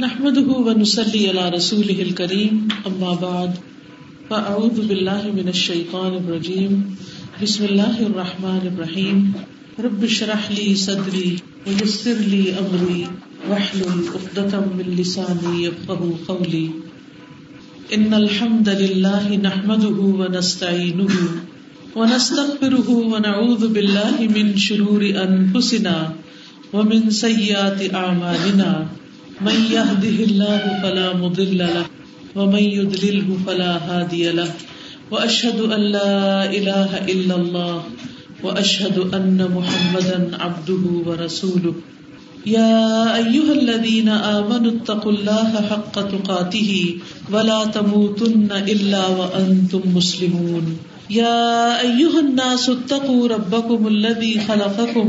نحمده ونسلي على رسوله الكريم اما بعد فاعوذ بالله من الشيطان الرجيم. بسم الله الرحمن الرحيم. رب اشرح لي صدري ويسر لي امري واحلل عقدة من لساني يفقهوا قولي. ان الحمد لله نحمده ونستعينه ونستغفره ونعوذ بالله من شرور انفسنا ومن سيئات اعمالنا من يهده الله فلا مضل له ومن يضلله فلا هادي له واشهد ان لا اله الا الله واشهد ان محمدا عبده ورسوله يا ايها الذين امنوا اتقوا الله حق تقاته ولا تموتن الا وانتم مسلمون يا ايها الناس اتقوا ربكم الذي خلقكم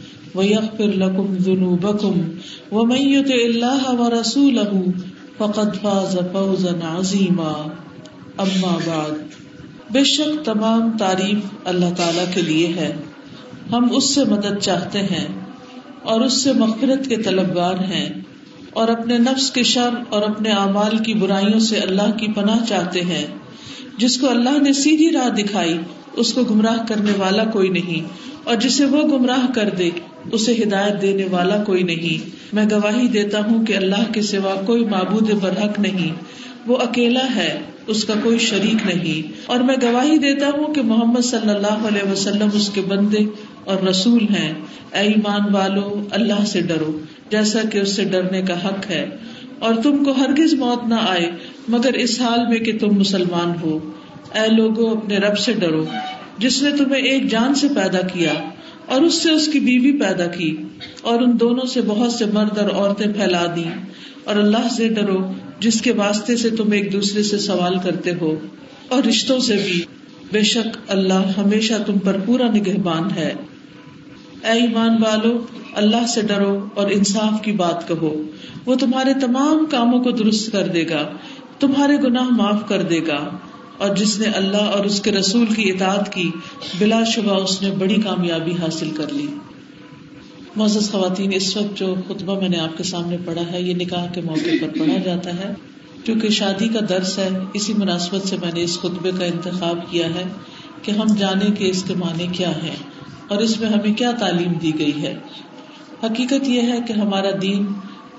ويغفر لكم ذنوبكم ومن يطع الله ورسوله فقد فاز فوزا عظيما اما بعد۔ بے شک تمام تعریف اللہ تعالی کے لیے ہے۔ ہم اس سے مدد چاہتے ہیں اور اس سے مغفرت کے طلبگار ہیں اور اپنے نفس کے شر اور اپنے اعمال کی برائیوں سے اللہ کی پناہ چاہتے ہیں۔ جس کو اللہ نے سیدھی راہ دکھائی، اس کو گمراہ کرنے والا کوئی نہیں اور جسے وہ گمراہ کر دے اسے ہدایت دینے والا کوئی نہیں۔ میں گواہی دیتا ہوں کہ اللہ کے سوا کوئی معبود برحق نہیں۔ وہ اکیلا ہے، اس کا کوئی شریک نہیں۔ اور میں گواہی دیتا ہوں کہ محمد صلی اللہ علیہ وسلم اس کے بندے اور رسول ہیں۔ اے ایمان والو، اللہ سے ڈرو، جیسا کہ اس سے ڈرنے کا حق ہے۔ اور تم کو ہرگز موت نہ آئے، مگر اس حال میں کہ تم مسلمان ہو۔ اے لوگو، اپنے رب سے ڈرو۔ جس نے تمہیں ایک جان سے پیدا کیا اور اس سے اس کی بیوی پیدا کی اور ان دونوں سے بہت سے مرد اور عورتیں پھیلا دی اور اللہ سے ڈرو، جس کے واسطے سے تم ایک دوسرے سے سوال کرتے ہو۔ اور رشتوں سے بھی۔ بے شک اللہ ہمیشہ تم پر پورا نگہبان ہے۔ اے ایمان والو، اللہ سے ڈرو اور انصاف کی بات کہو۔ وہ تمہارے تمام کاموں کو درست کر دے گا، تمہارے گناہ معاف کر دے گا۔ اور جس نے اللہ اور اس کے رسول کی اطاعت کی، بلا شبہ اس نے بڑی کامیابی حاصل کر لی۔ معزز خواتین، اس وقت جو خطبہ میں نے آپ کے سامنے پڑھا ہے، یہ نکاح کے موقع پر پڑھا جاتا ہے۔ کیونکہ شادی کا درس ہے، اسی مناسبت سے میں نے اس خطبے کا انتخاب کیا ہے کہ ہم جانے کے اس کے معنی کیا ہے اور اس میں ہمیں کیا تعلیم دی گئی ہے۔ حقیقت یہ ہے کہ ہمارا دین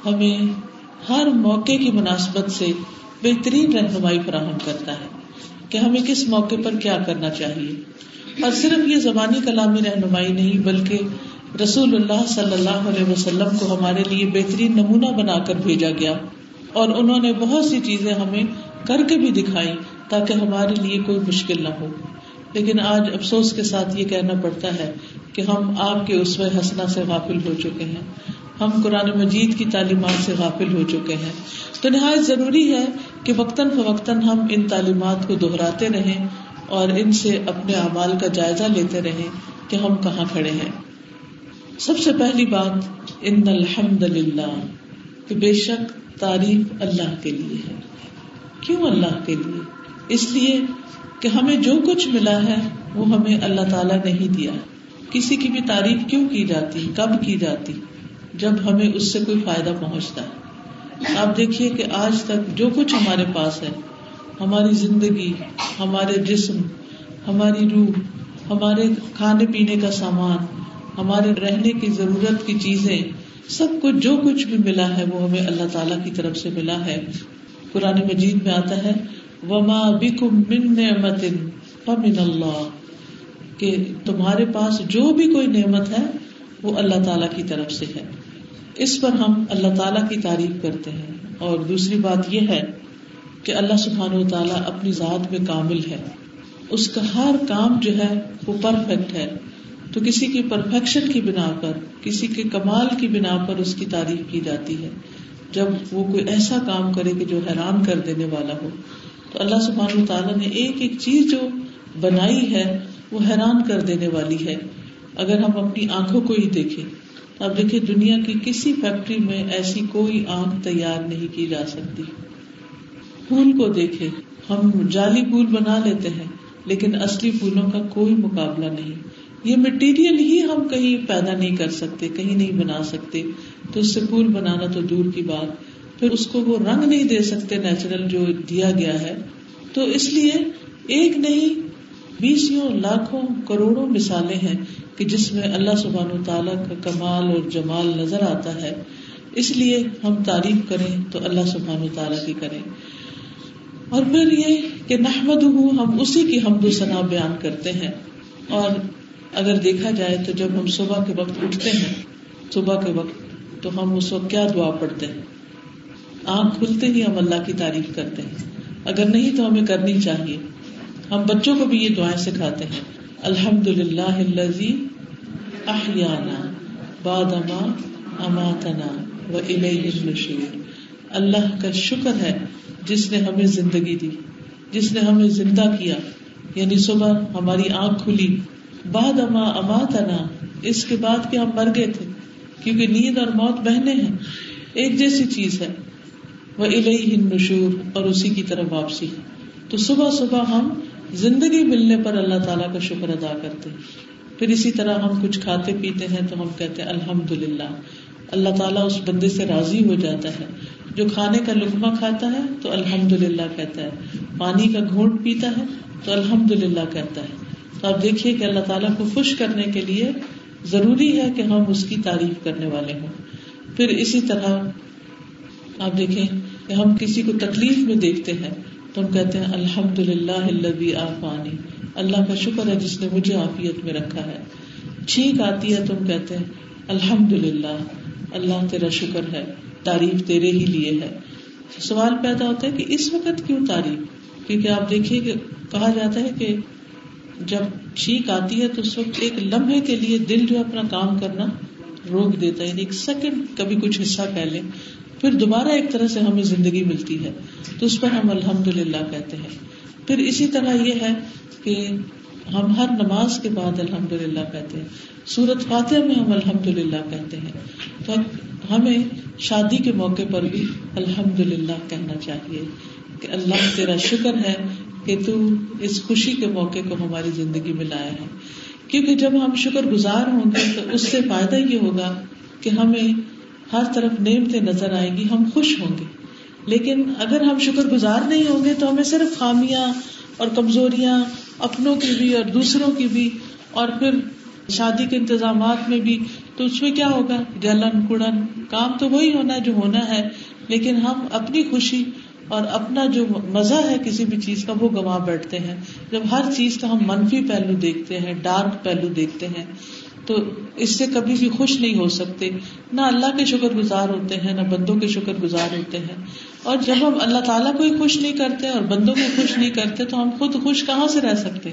ہمیں ہر موقع کی مناسبت سے بہترین رہنمائی فراہم کرتا ہے۔ کہ ہمیں کس موقع پر کیا کرنا چاہیے۔ اور صرف یہ زبانی کلامی رہنمائی نہیں، بلکہ رسول اللہ صلی اللہ علیہ وسلم کو ہمارے لیے بہترین نمونہ بنا کر بھیجا گیا۔ اور انہوں نے بہت سی چیزیں ہمیں کر کے بھی دکھائی تاکہ ہمارے لیے کوئی مشکل نہ ہو۔ لیکن آج افسوس کے ساتھ یہ کہنا پڑتا ہے کہ ہم آپ کے اس حسنا سے غافل ہو چکے ہیں۔ ہم قرآن مجید کی تعلیمات سے غافل ہو چکے ہیں۔ تو نہایت ضروری ہے کہ وقتاً فوقتاً ہم ان تعلیمات کو دہراتے رہیں اور ان سے اپنے اعمال کا جائزہ لیتے رہیں کہ ہم کہاں کھڑے ہیں۔ سب سے پہلی بات، ان الحمد للہ کہ بے شک تعریف اللہ کے لیے ہے۔ کیوں اللہ کے لیے؟ اس لیے کہ ہمیں جو کچھ ملا ہے، وہ ہمیں اللہ تعالیٰ نے ہی دیا۔ کسی کی بھی تعریف کیوں کی جاتی؟ کب کی جاتی؟ جب ہمیں اس سے کوئی فائدہ پہنچتا۔ ہے آپ دیکھیے کہ آج تک جو کچھ ہمارے پاس ہے، ہماری زندگی، ہمارے جسم، ہماری روح، ہمارے کھانے پینے کا سامان، ہمارے رہنے کی ضرورت کی چیزیں، سب کچھ جو کچھ بھی ملا ہے وہ ہمیں اللہ تعالیٰ کی طرف سے ملا ہے۔ قرآن مجید میں آتا ہے، وما بکم من نعمت فمن اللہ کہ تمہارے پاس جو بھی کوئی نعمت ہے، وہ اللہ تعالیٰ کی طرف سے ہے۔ اس پر ہم اللہ تعالیٰ کی تعریف کرتے ہیں۔ اور دوسری بات یہ ہے کہ اللہ سبحان و تعالیٰ اپنی ذات میں کامل ہے۔ اس کا ہر کام جو ہے وہ پرفیکٹ ہے۔ تو کسی کی پرفیکشن کی بنا پر، کسی کے کمال کی بنا پر اس کی تعریف کی جاتی ہے۔ جب وہ کوئی ایسا کام کرے کہ جو حیران کر دینے والا ہو، تو اللہ سبحان تعالیٰ نے ایک ایک چیز جو بنائی ہے وہ حیران کر دینے والی ہے۔ اگر ہم اپنی آنکھوں کو ہی دیکھیں اب دیکھیں دنیا کی کسی فیکٹری میں ایسی کوئی آنکھ تیار نہیں کی جا سکتی۔ پھول کو دیکھے، ہم جعلی پھول بنا لیتے ہیں، لیکن اصلی پھولوں کا کوئی مقابلہ نہیں۔ یہ مٹیریل ہی ہم کہیں پیدا نہیں کر سکتے، کہیں نہیں بنا سکتے۔ تو اس سے پھول بنانا تو دور کی بات، پھر اس کو وہ رنگ نہیں دے سکتے، نیچرل جو دیا گیا ہے۔ تو اس لیے ایک نہیں بیسوں لاکھوں کروڑوں مثالیں ہیں کہ جس میں اللہ سبحان و تعالیٰ کا کمال اور جمال نظر آتا ہے۔ اس لیے ہم تعریف کریں تو اللہ سبحان و تعالیٰ کی کریں۔ اور پھر یہ کہ نحمد ہوں ہم اسی کی حمد و ثنا بیان کرتے ہیں۔ اور اگر دیکھا جائے تو جب ہم صبح کے وقت اٹھتے ہیں، صبح کے وقت تو ہم اس وقت کیا دعا پڑھتے ہیں؟ آنکھ کھلتے ہی ہم اللہ کی تعریف کرتے ہیں۔ اگر نہیں تو ہمیں کرنی چاہیے۔ ہم بچوں کو بھی یہ دعائیں سکھاتے ہیں۔ الحمد للہ احیانا بادما اماتنا و الشور اللہ کا شکر ہے جس نے ہمیں زندگی دی، جس نے ہمیں زندہ کیا۔ یعنی صبح ہماری آنکھ کھلی بعد اما اماتنا۔ اس کے بعد کہ ہم مر گئے تھے، کیونکہ نیند اور موت بہنے ہیں۔ ایک جیسی چیز ہے۔ وہ الہی نشور اور اسی کی طرف واپسی۔ تو صبح صبح ہم زندگی ملنے پر اللہ تعالیٰ کا شکر ادا کرتے ہیں۔ پھر اسی طرح ہم کچھ کھاتے پیتے ہیں تو ہم کہتے ہیں الحمد للہ اللہ تعالیٰ اس بندے سے راضی ہو جاتا ہے۔ جو کھانے کا لقمہ کھاتا ہے تو الحمد للہ کہتا ہے۔ پانی کا گھونٹ پیتا ہے تو الحمد للہ کہتا ہے۔ تو آپ دیکھیے کہ اللہ تعالیٰ کو خوش کرنے کے لیے ضروری ہے کہ ہم اس کی تعریف کرنے والے ہوں۔ پھر اسی طرح آپ دیکھیں کہ ہم کسی کو تکلیف میں دیکھتے ہیں۔ تو ہم کہتے ہیں الحمد للہ آفانی۔ اللہ کا شکر ہے جس نے مجھے آفیت میں رکھا ہے۔ چھینک آتی ہے تو ہم کہتے ہیں الحمد للہ اللہ تیرا شکر ہے، تعریف تیرے ہی لیے ہے۔ سوال پیدا ہوتا ہے کہ اس وقت کیوں تعریف؟ کیونکہ آپ دیکھیے کہ کہا جاتا ہے کہ جب چھینک آتی ہے تو اس وقت ایک لمحے کے لیے دل جو اپنا کام کرنا روک دیتا ہے یعنی ایک سیکنڈ کبھی کچھ حصہ پہلے۔ پھر دوبارہ ایک طرح سے ہمیں زندگی ملتی ہے۔ تو اس پر ہم الحمد للہ کہتے ہیں۔ پھر اسی طرح یہ ہے کہ ہم ہر نماز کے بعد الحمد للہ کہتے ہیں۔ سورت فاتح میں ہم الحمد للہ کہتے ہیں۔ تو ہمیں شادی کے موقع پر بھی الحمد للہ کہنا چاہیے کہ اللہ تیرا شکر ہے کہ تو اس خوشی کے موقع کو ہماری زندگی میں لایا ہے۔ کیونکہ جب ہم شکر گزار ہوں گے تو اس سے فائدہ یہ ہوگا کہ ہمیں ہر طرف نعمتیں نظر آئیں گی، ہم خوش ہوں گے۔ لیکن اگر ہم شکر گزار نہیں ہوں گے تو ہمیں صرف خامیاں اور کمزوریاں اپنوں کی بھی اور دوسروں کی بھی اور پھر شادی کے انتظامات میں بھی تو اس میں کیا ہوگا؟ جلن کڑن، کام تو وہی ہونا جو ہونا ہے، لیکن ہم اپنی خوشی اور اپنا جو مزہ ہے کسی بھی چیز کا، وہ گوا بیٹھتے ہیں۔ جب ہر چیز کا ہم منفی پہلو دیکھتے ہیں، ڈارک پہلو دیکھتے ہیں۔ تو اس سے کبھی بھی خوش نہیں ہو سکتے۔ نہ اللہ کے شکر گزار ہوتے ہیں، نہ بندوں کے شکر گزار ہوتے ہیں۔ اور جب ہم اللہ تعالیٰ کو ہی خوش نہیں کرتے اور بندوں کو خوش نہیں کرتے، تو ہم خود خوش کہاں سے رہ سکتے؟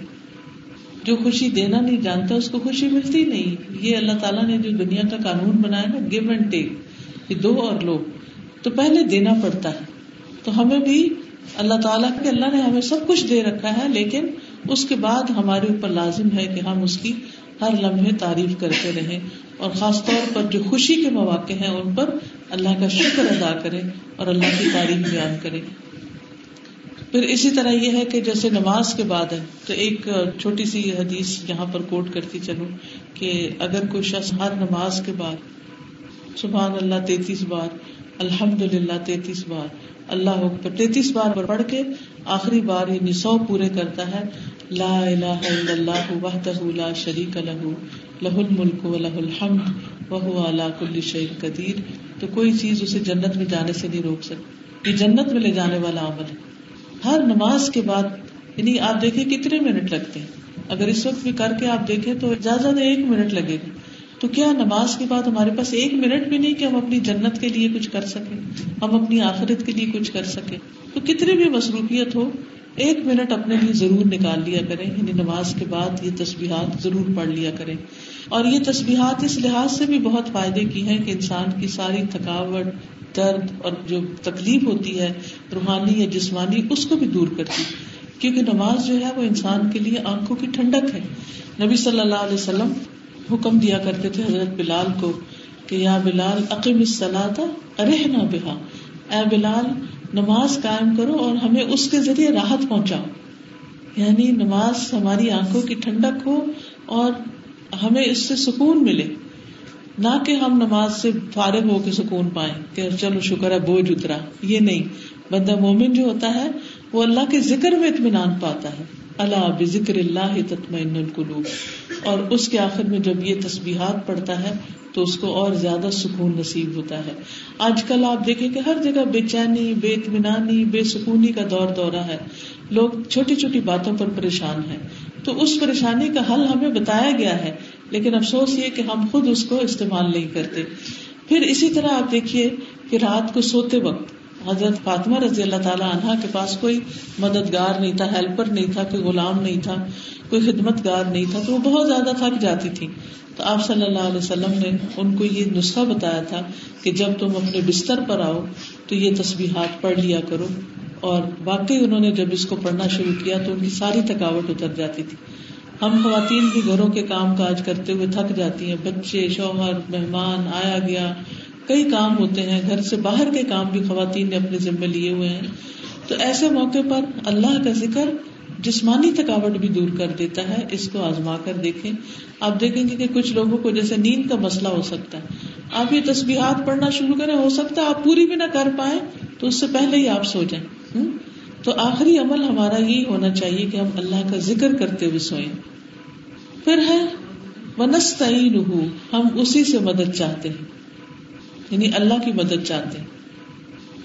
جو خوشی دینا نہیں جانتا، اس کو خوشی ملتی نہیں۔ یہ اللہ تعالیٰ نے جو دنیا کا قانون بنایا نا گیو اینڈ ٹیک یہ دو اور لو۔ تو پہلے دینا پڑتا ہے۔ تو ہمیں بھی اللہ تعالیٰ کے، اللہ نے ہمیں سب کچھ دے رکھا ہے، لیکن اس کے بعد ہمارے اوپر لازم ہے کہ ہم اس کی ہر لمحے تعریف کرتے رہے اور خاص طور پر جو خوشی کے مواقع ہیں ان پر اللہ کا شکر ادا کرے اور اللہ کی تعریف بیان کرے پھر اسی طرح یہ ہے کہ جیسے نماز کے بعد ہے تو ایک چھوٹی سی حدیث یہاں پر کوٹ کرتی چلوں کہ اگر کوئی شخص ہر نماز کے بعد، سبحان اللہ تینتیس بار الحمد للہ تینتیس بار، اللہ اکبر تینتیس بار پڑھ کے آخری بار یعنی سو پورے کرتا ہے لا الہ الا اللہ وحدہ لا شریک له له الملک و له الحمد، وهو على كل شيء قدیر۔ تو کوئی چیز اسے جنت میں جانے سے نہیں روک سکتی، یہ جنت میں لے جانے والا عمل ہے۔ ہر نماز کے بعد یعنی آپ دیکھیں کتنے منٹ لگتے ہیں۔ اگر اس وقت بھی کر کے آپ دیکھیں تو زیادہ زیادہ ایک منٹ لگے گا۔ تو کیا نماز کے بعد ہمارے پاس ایک منٹ بھی نہیں کہ ہم اپنی جنت کے لیے کچھ کر سکیں، ہم اپنی آخرت کے لیے کچھ کر سکیں؟ تو کتنی بھی مصروفیت ہو ایک منٹ اپنے لیے ضرور نکال لیا کریں۔ یعنی نماز کے بعد یہ تصبیحات ضرور پڑھ لیا کریں۔ اور یہ تصبیحات اس لحاظ سے بھی بہت فائدے کی ہیں کہ انسان کی ساری تھکاوٹ، درد اور جو تکلیف ہوتی ہے، روحانی یا جسمانی، اس کو بھی دور کرتی۔ کیونکہ نماز جو ہے وہ انسان کے لیے آنکھوں کی ٹھنڈک ہے۔ نبی صلی اللہ علیہ وسلم حکم دیا کرتے تھے حضرت بلال کو کہ یا بلال عقیم الصلاۃ ارے نہ بہا۔ اے بلال نماز قائم کرو اور ہمیں اس کے ذریعے راحت پہنچاؤ۔ یعنی نماز ہماری آنکھوں کی ٹھنڈک ہو اور ہمیں اس سے سکون ملے۔ نہ کہ ہم نماز سے فارغ ہو کے سکون پائیں کہ چلو شکر ہے، بوجھ اترا۔ یہ نہیں۔ بندہ مومن جو ہوتا ہے، وہ اللہ کے ذکر میں اطمینان پاتا ہے۔ اللہ بکر اللہ تطمئن القلوب۔ اور اس کے آخر میں جب یہ تسبیحات پڑتا ہے تو اس کو اور زیادہ سکون نصیب ہوتا ہے۔ آج کل آپ دیکھیں کہ ہر جگہ بے چینی، بے اطمینانی، بے سکونی کا دور دورہ ہے۔ لوگ چھوٹی چھوٹی باتوں پر پریشان ہیں۔ تو اس پریشانی کا حل ہمیں بتایا گیا ہے، لیکن افسوس یہ کہ ہم خود اس کو استعمال نہیں کرتے۔ پھر اسی طرح آپ دیکھیے کہ رات کو سوتے وقت حضرت فاطمہ رضی اللہ تعالیٰ عنہ کے پاس کوئی مددگار نہیں تھا ہیلپر نہیں تھا، کوئی غلام نہیں تھا، کوئی خدمت گار نہیں تھا، تو وہ بہت زیادہ تھک جاتی تھی۔ تو آپ صلی اللہ علیہ وسلم نے ان کو یہ نسخہ بتایا تھا کہ جب تم اپنے بستر پر آؤ تو یہ تصبیحات پڑھ لیا کرو۔ اور باقی انہوں نے جب اس کو پڑھنا شروع کیا تو ان کی ساری تھکاوٹ اتر جاتی تھی۔ ہم خواتین بھی گھروں کے کام کاج کرتے ہوئے تھک جاتی ہیں، بچے، شوہر، مہمان، آیا گیا کئی کام ہوتے ہیں، گھر سے باہر کے کام بھی خواتین نے اپنے ذمے لیے ہوئے ہیں۔ تو ایسے موقع پر اللہ کا ذکر جسمانی تھکاوٹ بھی دور کر دیتا ہے، اس کو آزما کر دیکھیں۔ آپ دیکھیں گے کہ کچھ لوگوں کو جیسے نیند کا مسئلہ ہو سکتا ہے۔ آپ یہ تصویرات پڑھنا شروع کریں، ہو سکتا ہے آپ پوری بھی نہ کر پائیں، تو اس سے پہلے ہی آپ سو جائیں۔ تو آخری عمل ہمارا یہی ہونا چاہیے کہ ہم اللہ کا ذکر کرتے ہوئے سوئیں۔ پھر ہے ونستعین ہم اسی سے مدد چاہتے ہیں۔ یعنی اللہ کی مدد چاہتے ہیں۔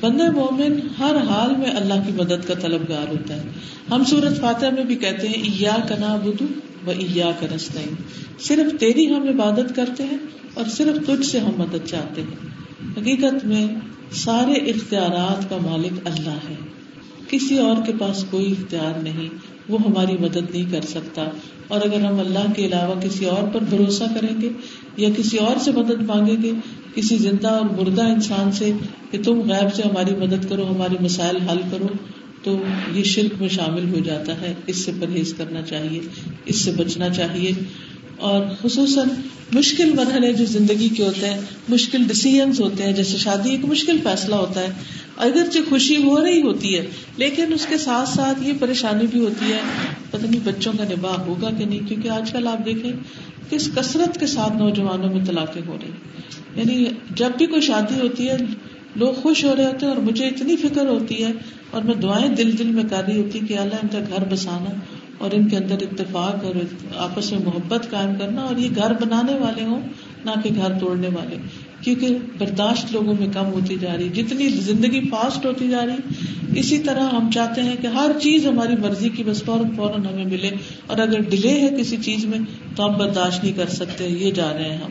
بندہ مومن ہر حال میں اللہ کی مدد کا طلبگار ہوتا ہے۔ ہم سورت فاتح میں بھی کہتے ہیں ایا کنا بدو و ایا کنستین صرف تیری ہم عبادت کرتے ہیں اور صرف تجھ سے ہم مدد چاہتے ہیں۔ حقیقت میں سارے اختیارات کا مالک اللہ ہے۔ کسی اور کے پاس کوئی اختیار نہیں، وہ ہماری مدد نہیں کر سکتا۔ اور اگر ہم اللہ کے علاوہ کسی اور پر بھروسہ کریں گے یا کسی اور سے مدد مانگیں گے کسی زندہ اور مردہ انسان سے کہ تم غیب سے ہماری مدد کرو ہمارے مسائل حل کرو، تو یہ شرک میں شامل ہو جاتا ہے۔ اس سے پرہیز کرنا چاہیے، اس سے بچنا چاہیے۔ اور خصوصاً مشکل مرحلے جو زندگی کے ہوتے ہیں، مشکل ڈسیزنس ہوتے ہیں، جیسے شادی ایک مشکل فیصلہ ہوتا ہے۔ اگرچہ خوشی ہو رہی ہوتی ہے، لیکن اس کے ساتھ ساتھ یہ پریشانی بھی ہوتی ہے، پتہ نہیں بچوں کا نباہ ہوگا کہ نہیں، کیونکہ آج کل آپ دیکھیں کس کثرت کے ساتھ نوجوانوں میں طلاقیں ہو رہی یعنی جب بھی کوئی شادی ہوتی ہے، لوگ خوش ہو رہے ہوتے ہیں اور مجھے اتنی فکر ہوتی ہے اور میں دعائیں دل دل میں کر رہی ہوتی کہ اللہ ان کا گھر بسانا اور ان کے اندر اتفاق اور آپس میں محبت قائم کرنا اور یہ گھر بنانے والے ہوں، نہ کہ گھر توڑنے والے۔ کیونکہ برداشت لوگوں میں کم ہوتی جا رہی، جتنی زندگی فاسٹ ہوتی جا رہی، اسی طرح ہم چاہتے ہیں کہ ہر چیز ہماری مرضی کی بس فوراً فوراً ہمیں ملے۔ اور اگر ڈیلے ہے کسی چیز میں، تو ہم برداشت نہیں کر سکتے، یہ جا رہے ہیں ہم۔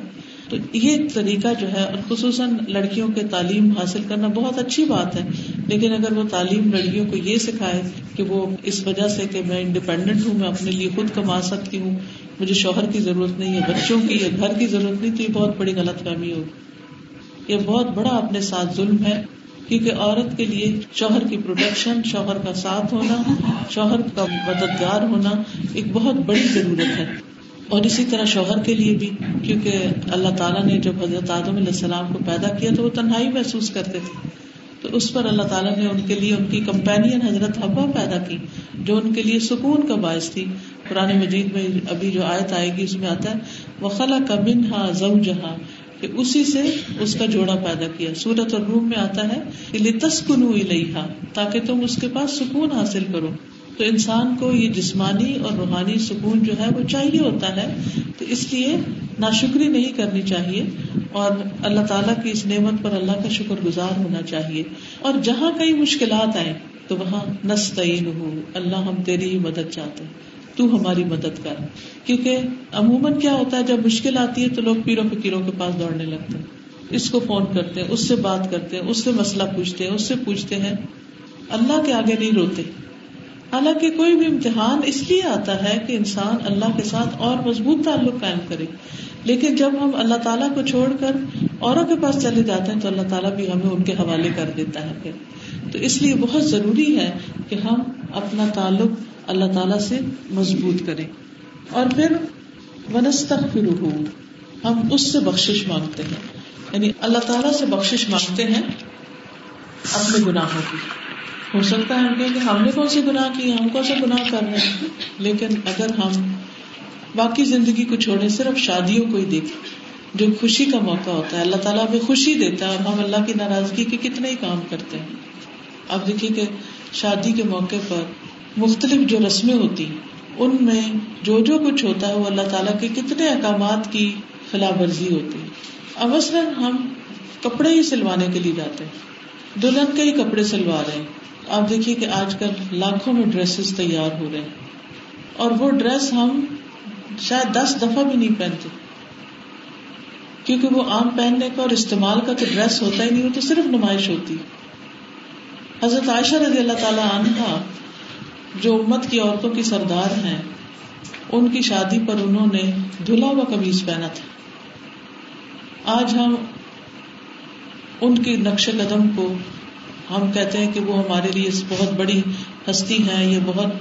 تو یہ طریقہ جو ہے، اور خصوصاً لڑکیوں کے تعلیم حاصل کرنا بہت اچھی بات ہے۔ لیکن اگر وہ تعلیم لڑکیوں کو یہ سکھائے کہ وہ اس وجہ سے کہ میں انڈیپینڈنٹ ہوں، میں اپنے لیے خود کما سکتی ہوں، مجھے شوہر کی ضرورت نہیں ہے، بچوں کی یا گھر کی ضرورت نہیں، تو یہ بہت بڑی غلط فہمی ہوگی۔ یہ بہت بڑا اپنے ساتھ ظلم ہے، کیونکہ عورت کے لیے شوہر کی پروٹیکشن شوہر کا ساتھ ہونا، شوہر کا مددگار ہونا ایک بہت بڑی ضرورت ہے۔ اور اسی طرح شوہر کے لیے بھی، کیونکہ اللہ تعالیٰ نے جب حضرت آدم علیہ السلام کو پیدا کیا تو وہ تنہائی محسوس کرتے تھے۔ تو اس پر اللہ تعالیٰ نے ان کے لیے ان کی کمپینین حضرت حبا پیدا کی، جو ان کے لیے سکون کا باعث تھی۔ قرآن مجید میں ابھی جو آیت آئے گی، اس میں آتا ہے وہ خلا کا بن ہا زو جہاں کہ اسی سے اس کا جوڑا پیدا کیا۔ سورت اور روم میں آتا ہے کہ لتسکن تاکہ تم اس کے پاس سکون حاصل کرو۔ تو انسان کو یہ جسمانی اور روحانی سکون جو ہے وہ چاہیے ہوتا ہے۔ تو اس لیے نا شکری نہیں کرنی چاہیے اور اللہ تعالیٰ کی اس نعمت پر اللہ کا شکر گزار ہونا چاہیے۔ اور جہاں کئی مشکلات آئے تو وہاں نستعین ہو اللہ ہم تیری ہی مدد چاہتے تو ہماری مدد کر۔ کیونکہ عموماً کیا ہوتا ہے، جب مشکل آتی ہے تو لوگ پیروں فکیروں کے پاس دوڑنے لگتے ہیں۔ اس کو فون کرتے ہیں، اس سے بات کرتے ہیں، اس سے مسئلہ پوچھتے ہیں، اس سے پوچھتے ہیں۔ اللہ کے آگے نہیں روتے۔ حالانکہ کوئی بھی امتحان اس لیے آتا ہے کہ انسان اللہ کے ساتھ اور مضبوط تعلق قائم کرے۔ لیکن جب ہم اللہ تعالیٰ کو چھوڑ کر اوروں کے پاس چلے جاتے ہیں تو اللہ تعالیٰ بھی ہمیں ان کے حوالے کر دیتا ہے۔ پھر تو اس لیے بہت ضروری ہے کہ ہم اپنا تعلق اللہ تعالیٰ سے مضبوط کریں۔ اور پھر ونستغفر ہم اس سے بخشش مانگتے ہیں۔ یعنی اللہ تعالیٰ سے بخشش مانگتے ہیں اپنے گناہوں کی۔ ہو سکتا ہے ہم کہ ہم نے کون سے گناہ کیے، ہم کون سے گناہ کر رہے ہیں؟ لیکن اگر ہم باقی زندگی کو چھوڑے صرف شادیوں کو ہی دیکھیں، جو خوشی کا موقع ہوتا ہے، اللہ تعالیٰ ہمیں خوشی دیتا ہے اور ہم اللہ کی ناراضگی کے کتنے ہی کام کرتے ہیں۔ اب دیکھیے کہ شادی کے موقع پر مختلف جو رسمیں ہوتی، ان میں جو جو کچھ ہوتا ہے، وہ اللہ تعالیٰ کے کتنے احکامات کی خلاف ورزی ہوتی۔ اب مثلاً ہم کپڑے ہی سلوانے کے لیے جاتے ہیں۔ دلہن کے ہی کپڑے سلوا رہے ہیں۔ آپ دیکھیے کہ آج کل لاکھوں میں ڈریسز تیار ہو رہے ہیں۔ اور وہ ڈریس ہم شاید دس دفعہ بھی نہیں پہنتے۔ کیونکہ وہ عام پہننے کا اور استعمال کا تو ڈریس ہوتا ہی نہیں، وہ تو صرف نمائش ہوتی۔ حضرت عائشہ رضی اللہ تعالی عنہ جو امت کی عورتوں کی سردار ہیں، ان کی شادی پر انہوں نے دھلا ہوا قمیض پہنا تھا۔ آج ہم ان کے نقش قدم کو ہم کہتے ہیں کہ وہ ہمارے لیے بہت بڑی ہستی ہے یہ بہت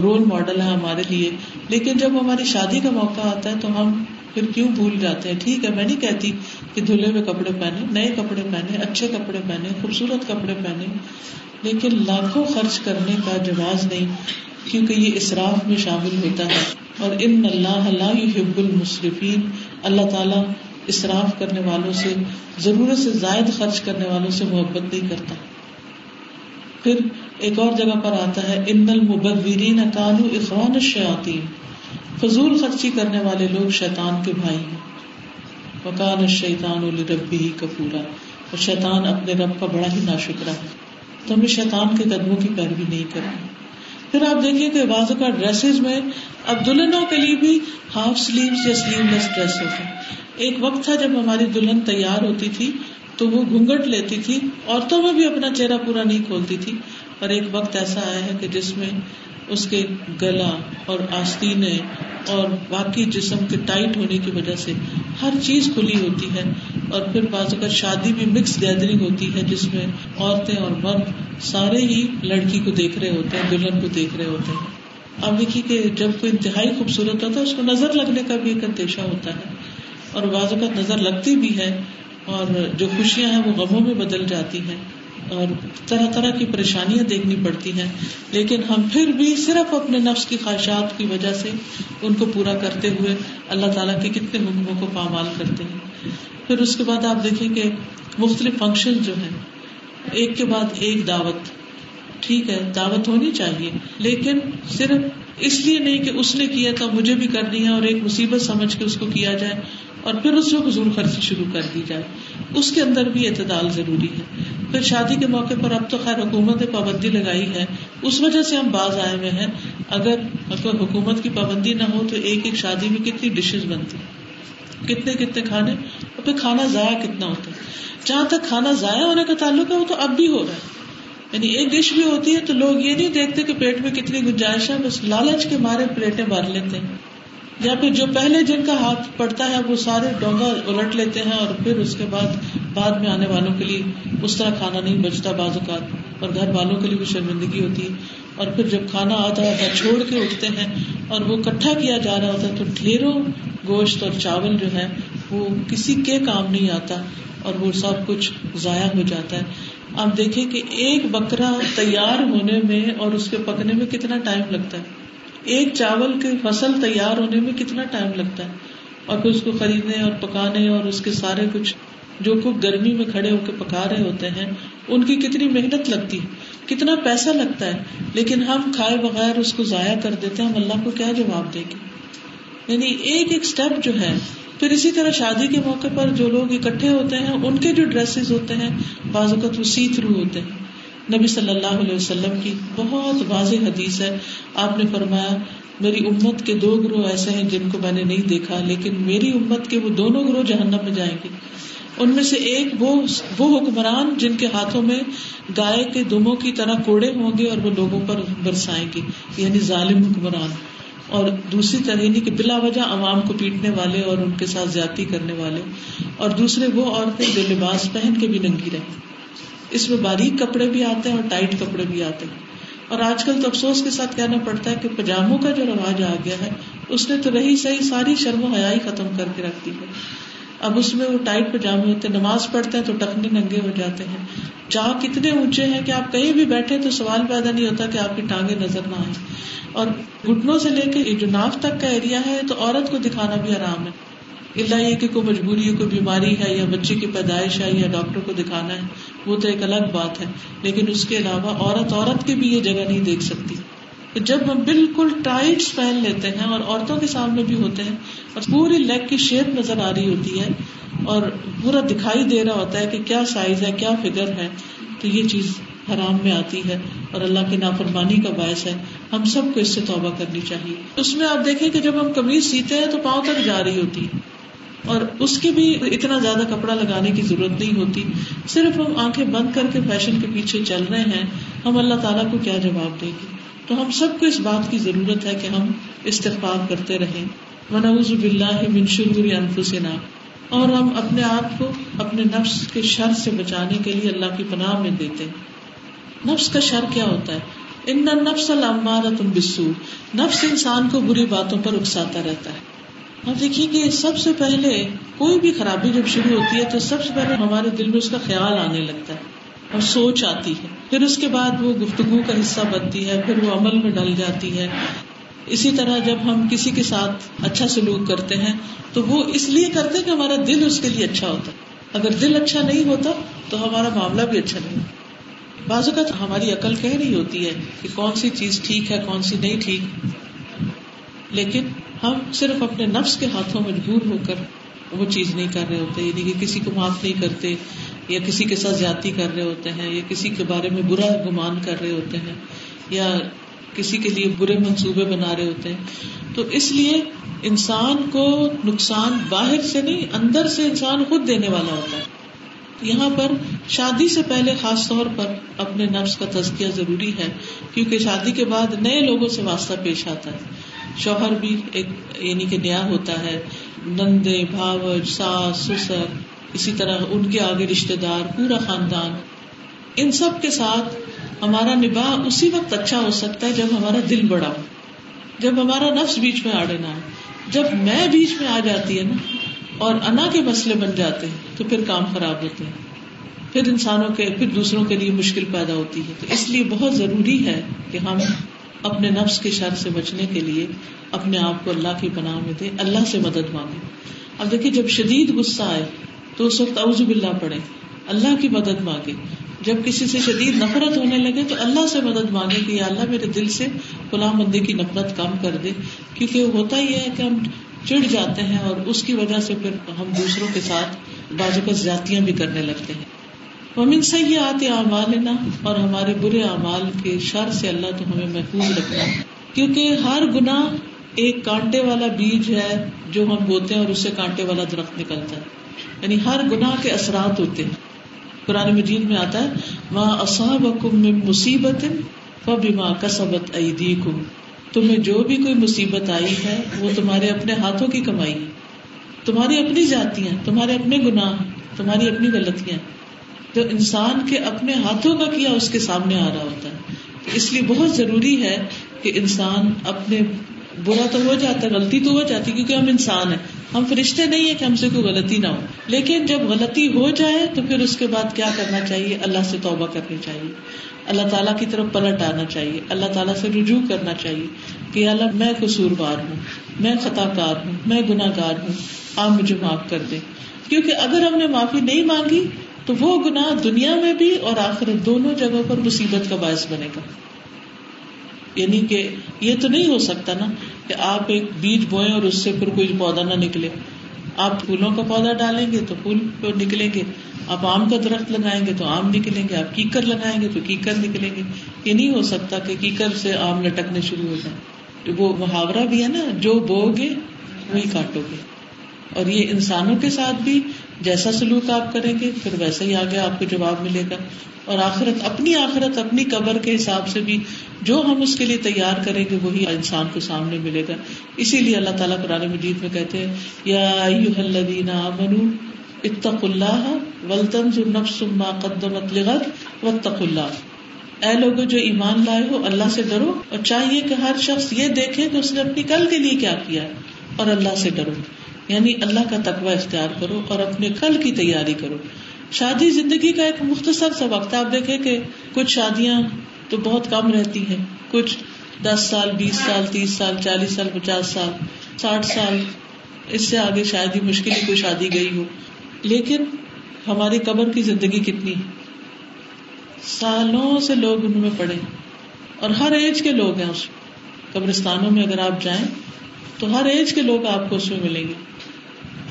رول ماڈل ہے ہمارے لیے۔ لیکن جب ہماری شادی کا موقع آتا ہے تو ہم پھر کیوں بھول جاتے ہیں؟ ٹھیک ہے، میں نہیں کہتی کہ دھلے ہوئے کپڑے پہنے نئے کپڑے پہنے اچھے کپڑے پہنے خوبصورت کپڑے پہنے لیکن لاکھوں خرچ کرنے کا جواز نہیں، کیونکہ یہ اصراف میں شامل ہوتا ہے۔ اور ان اللہ حب المصرفین اللہ تعالیٰ اصراف کرنے والوں سے، ضرورت سے زائد خرچ کرنے والوں سے محبت نہیں کرتا۔ پھر ایک اور جگہ پر آتا ہے، ان المبذرین کانو اخوان الشیاطین۔ فضول خرچی کرنے والے لوگ شیطان کے بھائی ہیں۔ وکان الشیطان لربہ کفورا۔ اور شیطان اپنے رب کا بڑا ہی ناشکرا ہے۔ تو ہمیں شیطان کے قدموں کی پیروی نہیں کرنی۔ پھر آپ دیکھیے کہ بعض کا ڈریسز میں اب دلہنوں کے لیے بھی ہاف سلیو یا سلیو لیس ڈریس ہوتے ہیں۔ ایک وقت تھا جب ہماری دلہن تیار ہوتی تھی تو وہ گھونگٹ لیتی تھی، عورتوں میں بھی اپنا چہرہ پورا نہیں کھولتی تھی۔ اور ایک وقت ایسا آیا ہے کہ جس میں اس کے گلا اور آستین اور باقی جسم کے ٹائٹ ہونے کی وجہ سے ہر چیز کھلی ہوتی ہے۔ اور پھر بعض اگر شادی بھی مکس گیدرنگ ہوتی ہے، جس میں عورتیں اور مرد سارے ہی لڑکی کو دیکھ رہے ہوتے ہیں، دلہن کو دیکھ رہے ہوتے ہیں۔ اب دیکھیے کہ جب کوئی انتہائی خوبصورت ہوتا ہے، اس کو نظر لگنے کا بھی ایک اندیشہ ہوتا ہے۔ اور بعض اوقات نظر لگتی بھی ہے اور جو خوشیاں ہیں، وہ غموں میں بدل جاتی ہیں۔ اور طرح طرح کی پریشانیاں دیکھنی پڑتی ہیں۔ لیکن ہم پھر بھی صرف اپنے نفس کی خواہشات کی وجہ سے ان کو پورا کرتے ہوئے اللہ تعالیٰ کے کتنے حکموں کو پامال کرتے ہیں۔ پھر اس کے بعد آپ دیکھیں کہ مختلف فنکشن جو ہیں، ایک کے بعد ایک دعوت، ٹھیک ہے، دعوت ہونی چاہیے، لیکن صرف اس لیے نہیں کہ اس نے کیا تھا، مجھے بھی کرنی ہے اور ایک مصیبت سمجھ کے اس کو کیا جائے اور پھر اس میں فضول خرچی شروع کر دی جائے۔ اس کے اندر بھی اعتدال ضروری ہے۔ پھر شادی کے موقع پر اب تو خیر حکومت نے پابندی لگائی ہے۔ اس وجہ سے ہم باز آئے ہوئے ہیں۔ اگر حکومت کی پابندی نہ ہو تو ایک ایک شادی میں کتنی ڈشز بنتی۔ کتنے کتنے کھانے اور پھر کھانا ضائع کتنا ہوتا ہے؟ جہاں تک کھانا ضائع ہونے کا تعلق ہے، وہ تو اب بھی ہو رہا ہے۔ یعنی ایک ڈش بھی ہوتی ہے تو لوگ یہ نہیں دیکھتے کہ پیٹ میں کتنی گنجائش ہے، بس لالچ کے مارے پلیٹیں بھر لیتے ہیں۔ یا پھر جو پہلے جن کا ہاتھ پڑتا ہے وہ سارے ڈونگا الٹ لیتے ہیں اور پھر اس کے بعد بعد میں آنے والوں کے لیے اس طرح کھانا نہیں بچتا بعض اوقات۔ اور گھر والوں کے لیے بھی شرمندگی ہوتی ہے۔ اور پھر جب کھانا آتا ہے چھوڑ کے اٹھتے ہیں اور وہ کٹھا کیا جا رہا ہوتا ہے تو ڈھیروں گوشت اور چاول جو ہے وہ کسی کے کام نہیں آتا اور وہ سب کچھ ضائع ہو جاتا ہے۔ آپ دیکھیں کہ ایک بکرا تیار ہونے میں اور اس کے پکنے میں کتنا ٹائم لگتا ہے۔ ایک چاول کی فصل تیار ہونے میں کتنا ٹائم لگتا ہے۔ اور پھر اس کو خریدنے اور پکانے اور اس کے سارے کچھ جو کچھ گرمی میں کھڑے ہو کے پکا رہے ہوتے ہیں، ان کی کتنی محنت لگتی ہے۔ کتنا پیسہ لگتا ہے، لیکن ہم کھائے بغیر اس کو ضائع کر دیتے ہیں، ہم اللہ کو کیا جواب دیں گے؟ یعنی ایک ایک اسٹیپ جو ہے، پھر اسی طرح شادی کے موقع پر جو لوگ اکٹھے ہوتے ہیں، ان کے جو ڈریسز ہوتے ہیں، بعض اوقات وہ سی تھرو ہوتے ہیں۔ نبی صلی اللہ علیہ وسلم کی بہت واضح حدیث ہے۔ آپ نے فرمایا، میری امت کے دو گروہ ایسے ہیں جن کو میں نے نہیں دیکھا، لیکن میری امت کے وہ دونوں گروہ جہنم میں جائیں گے۔ ان میں سے ایک وہ وہ حکمران جن کے ہاتھوں میں گائے کے دموں کی طرح کوڑے ہوں گے اور وہ لوگوں پر برسائیں گے یعنی ظالم حکمران۔ اور دوسری طرح یعنی کہ بلا وجہ عوام کو پیٹنے والے اور ان کے ساتھ زیادتی کرنے والے۔ اور دوسرے وہ عورتیں جو لباس پہن کے بھی ننگی رہے اس میں باریک کپڑے بھی آتے ہیں اور ٹائٹ کپڑے بھی آتے ہیں۔ اور آج کل تو افسوس کے ساتھ کہنا پڑتا ہے کہ پجاموں کا جو رواج آ گیا ہے، اس نے تو رہی صحیح ساری شرم و حیائی ختم کر کے رکھ دی ہے۔ اب اس میں وہ ٹائٹ پجامے ہوتے ہیں، نماز پڑھتے ہیں تو ٹکنے ننگے ہو جاتے ہیں۔ چاہ اتنے اونچے ہیں کہ آپ کہیں بھی بیٹھے تو سوال پیدا نہیں ہوتا کہ آپ کی ٹانگیں نظر نہ آئے اور گٹنوں سے لے کے جو ناف تک کا ایریا ہے، تو عورت کو دکھانا بھی آرام ہے۔ اللہ یہ کہ کوئی مجبوری ہے، کوئی بیماری ہے، یا بچے کی پیدائش ہے، یا ڈاکٹر کو دکھانا ہے، وہ تو ایک الگ بات ہے۔ لیکن اس کے علاوہ عورت عورت کی بھی یہ جگہ نہیں دیکھ سکتی۔ جب ہم بالکل ٹائٹ پہن لیتے ہیں، اور عورتوں کے سامنے بھی ہوتے ہیں اور پوری لیگ کی شیپ نظر آ رہی ہوتی ہے اور پورا دکھائی دے رہا ہوتا ہے کہ کیا سائز ہے، کیا فگر ہے۔ تو یہ چیز حرام میں آتی ہے اور اللہ کی نافرمانی کا باعث ہے۔ ہم سب کو اس سے توبہ کرنی چاہیے۔ اس میں آپ دیکھیں کہ جب ہم کمیز سیتے ہیں تو پاؤں تک جا رہی ہوتی۔ ہے اور اس کی بھی اتنا زیادہ کپڑا لگانے کی ضرورت نہیں ہوتی۔ صرف ہم آنکھیں بند کر کے فیشن کے پیچھے چل رہے ہیں۔ ہم اللہ تعالیٰ کو کیا جواب دیں گے؟ تو ہم سب کو اس بات کی ضرورت ہے کہ ہم استغفار کرتے رہیں۔ ونعوذ باللہ من شرور انفسنا۔ اور ہم اپنے آپ کو اپنے نفس کے شر سے بچانے کے لیے اللہ کی پناہ میں دیتے ہیں۔ نفس کا شر کیا ہوتا ہے؟ ان نفس العمارت بسو نفس انسان کو بری باتوں پر اکساتا رہتا ہے۔ اب دیکھیے کہ سب سے پہلے کوئی بھی خرابی جب شروع ہوتی ہے تو سب سے پہلے ہمارے دل میں اس کا خیال آنے لگتا ہے اور سوچ آتی ہے۔ پھر اس کے بعد وہ گفتگو کا حصہ بنتی ہے، پھر وہ عمل میں ڈل جاتی ہے۔ اسی طرح جب ہم کسی کے ساتھ اچھا سلوک کرتے ہیں، تو وہ اس لیے کرتے کہ ہمارا دل اس کے لیے اچھا ہوتا۔ اگر دل اچھا نہیں ہوتا، تو ہمارا معاملہ بھی اچھا نہیں۔ ہوتا بعض اوقات ہماری عقل کہہ رہی ہوتی ہے کہ کون سی چیز ٹھیک ہے، کون سی نہیں ٹھیک۔ لیکن ہم صرف اپنے نفس کے ہاتھوں مجبور ہو کر وہ چیز نہیں کر رہے ہوتے یعنی کہ کسی کو معاف نہیں کرتے، یا کسی کے ساتھ زیادتی کر رہے ہوتے ہیں، یا کسی کے بارے میں برا گمان کر رہے ہوتے ہیں، یا کسی کے لیے برے منصوبے بنا رہے ہوتے ہیں۔ تو اس لیے انسان کو نقصان باہر سے نہیں، اندر سے انسان خود دینے والا ہوتا ہے۔ یہاں پر شادی سے پہلے خاص طور پر اپنے نفس کا تزکیہ ضروری ہے، کیونکہ شادی کے بعد نئے لوگوں سے واسطہ پیش آتا ہے۔ شوہر بھی ایک یعنی کہ نیا ہوتا ہے۔ نندے، بھاوج، ساس، سسر، اسی طرح ان کے آگے رشتے دار، پورا خاندان۔ ان سب کے ساتھ ہمارا نباہ اسی وقت اچھا ہو سکتا ہے جب ہمارا دل بڑا ہو، جب ہمارا نفس بیچ میں آڑے نہ جب میں بیچ میں آ جاتی ہے نا اور انا کے مسئلے بن جاتے ہیں، تو پھر کام خراب ہوتے ہیں۔ پھر انسانوں کے، پھر دوسروں کے لیے مشکل پیدا ہوتی ہے۔ تو اس لیے بہت ضروری ہے کہ ہم اپنے نفس کے شر سے بچنے کے لیے اپنے آپ کو اللہ کی پناہ میں دے اللہ سے مدد مانگے اب دیکھیے، جب شدید غصہ آئے تو اس وقت اعوذ باللہ پڑھے اللہ کی مدد مانگے جب کسی سے شدید نفرت ہونے لگے تو اللہ سے مدد مانگے کہ یا اللہ میرے دل سے غلام بندے کی نفرت کم کر دے، کیونکہ ہوتا ہی ہے کہ ہم چڑ جاتے ہیں اور اس کی وجہ سے پھر ہم دوسروں کے ساتھ بازو کا زیادتیاں بھی کرنے لگتے ہیں۔ ممن سے یہ آتے اعمال لینا اور ہمارے برے اعمال کے شر سے اللہ تو ہمیں محفوظ رکھنا کیونکہ ہر گناہ ایک کانٹے والا بیج ہے جو ہم بوتے ہیں اور اس سے کانٹے والا درخت نکلتا ہے۔ یعنی ہر گناہ کے اثرات ہوتے ہیں۔ قرآن مجید میں آتا ہے ماں اصاب من مصیبت فبما کسبت ایدیکم تمہیں جو بھی کوئی مصیبت آئی ہے، وہ تمہارے اپنے ہاتھوں کی کمائی تمہاری اپنی جاتیاں، تمہارے اپنے گناہ، تمہاری اپنی غلطیاں۔ جو انسان کے اپنے ہاتھوں کا کیا اس کے سامنے آ رہا ہوتا ہے۔ اس لیے بہت ضروری ہے کہ انسان اپنے برا تو ہو جاتا ہے، غلطی تو ہو جاتی کیونکہ ہم انسان ہیں۔ ہم فرشتے نہیں ہے کہ ہم سے کوئی غلطی نہ ہو۔ لیکن جب غلطی ہو جائے تو پھر اس کے بعد کیا کرنا چاہیے؟ اللہ سے توبہ کرنی چاہیے۔ اللہ تعالیٰ کی طرف پلٹ آنا چاہیے۔ اللہ تعالیٰ سے رجوع کرنا چاہیے کہ اللہ، میں قصور بار ہوں، میں خطا کار ہوں، میں گناہ گار ہوں، آپ مجھے معاف کر دیں۔ کیونکہ اگر ہم نے معافی نہیں مانگی تو وہ گناہ دنیا میں بھی اور آخر دونوں جگہوں پر مصیبت کا باعث بنے گا۔ یعنی کہ یہ تو نہیں ہو سکتا نا کہ آپ ایک بیج بوئیں اور اس سے پھر کوئی پودا نہ نکلے۔ آپ پھولوں کا پودا ڈالیں گے تو پھول نکلیں گے۔ آپ آم کا درخت لگائیں گے تو آم نکلیں گے۔ آپ کیکر لگائیں گے تو کیکر نکلیں گے۔ یہ نہیں ہو سکتا کہ کیکر سے آم لٹکنے شروع ہو جائیں۔ وہ محاورہ بھی ہے نا، جو بو گے وہی کاٹو گے۔ اور یہ انسانوں کے ساتھ بھی جیسا سلوک آپ کریں گے، پھر ویسا ہی آگے آپ کو جواب ملے گا۔ اور آخرت، اپنی آخرت، اپنی قبر کے حساب سے بھی جو ہم اس کے لیے تیار کریں گے، وہی انسان کو سامنے ملے گا۔ اسی لیے اللہ تعالیٰ قرآن مجید میں کہتے ہیں، یا اتق اللہ نفس ما قدمت لغد واتق اللہ۔ اے لوگ جو ایمان لائے ہو، اللہ سے ڈرو۔ اور چاہیے کہ ہر شخص یہ دیکھے کہ اس نے اپنی کل کے لیے کیا کیا اور اللہ سے ڈرو۔ یعنی اللہ کا تقوی اختیار کرو اور اپنے کل کی تیاری کرو۔ شادی زندگی کا ایک مختصر سا وقت آپ دیکھیں کہ کچھ شادیاں تو بہت کم رہتی ہیں۔ کچھ دس سال، بیس سال، تیس سال، چالیس سال، پچاس سال، ساٹھ سال۔ اس سے آگے شاید ہی مشکل کوئی شادی گئی ہو۔ لیکن ہماری قبر کی زندگی کتنی سالوں سے لوگ ان میں پڑے اور ہر ایج کے لوگ ہیں اس قبرستانوں میں اگر آپ جائیں تو ہر ایج کے لوگ آپ کو اس میں ملیں گے۔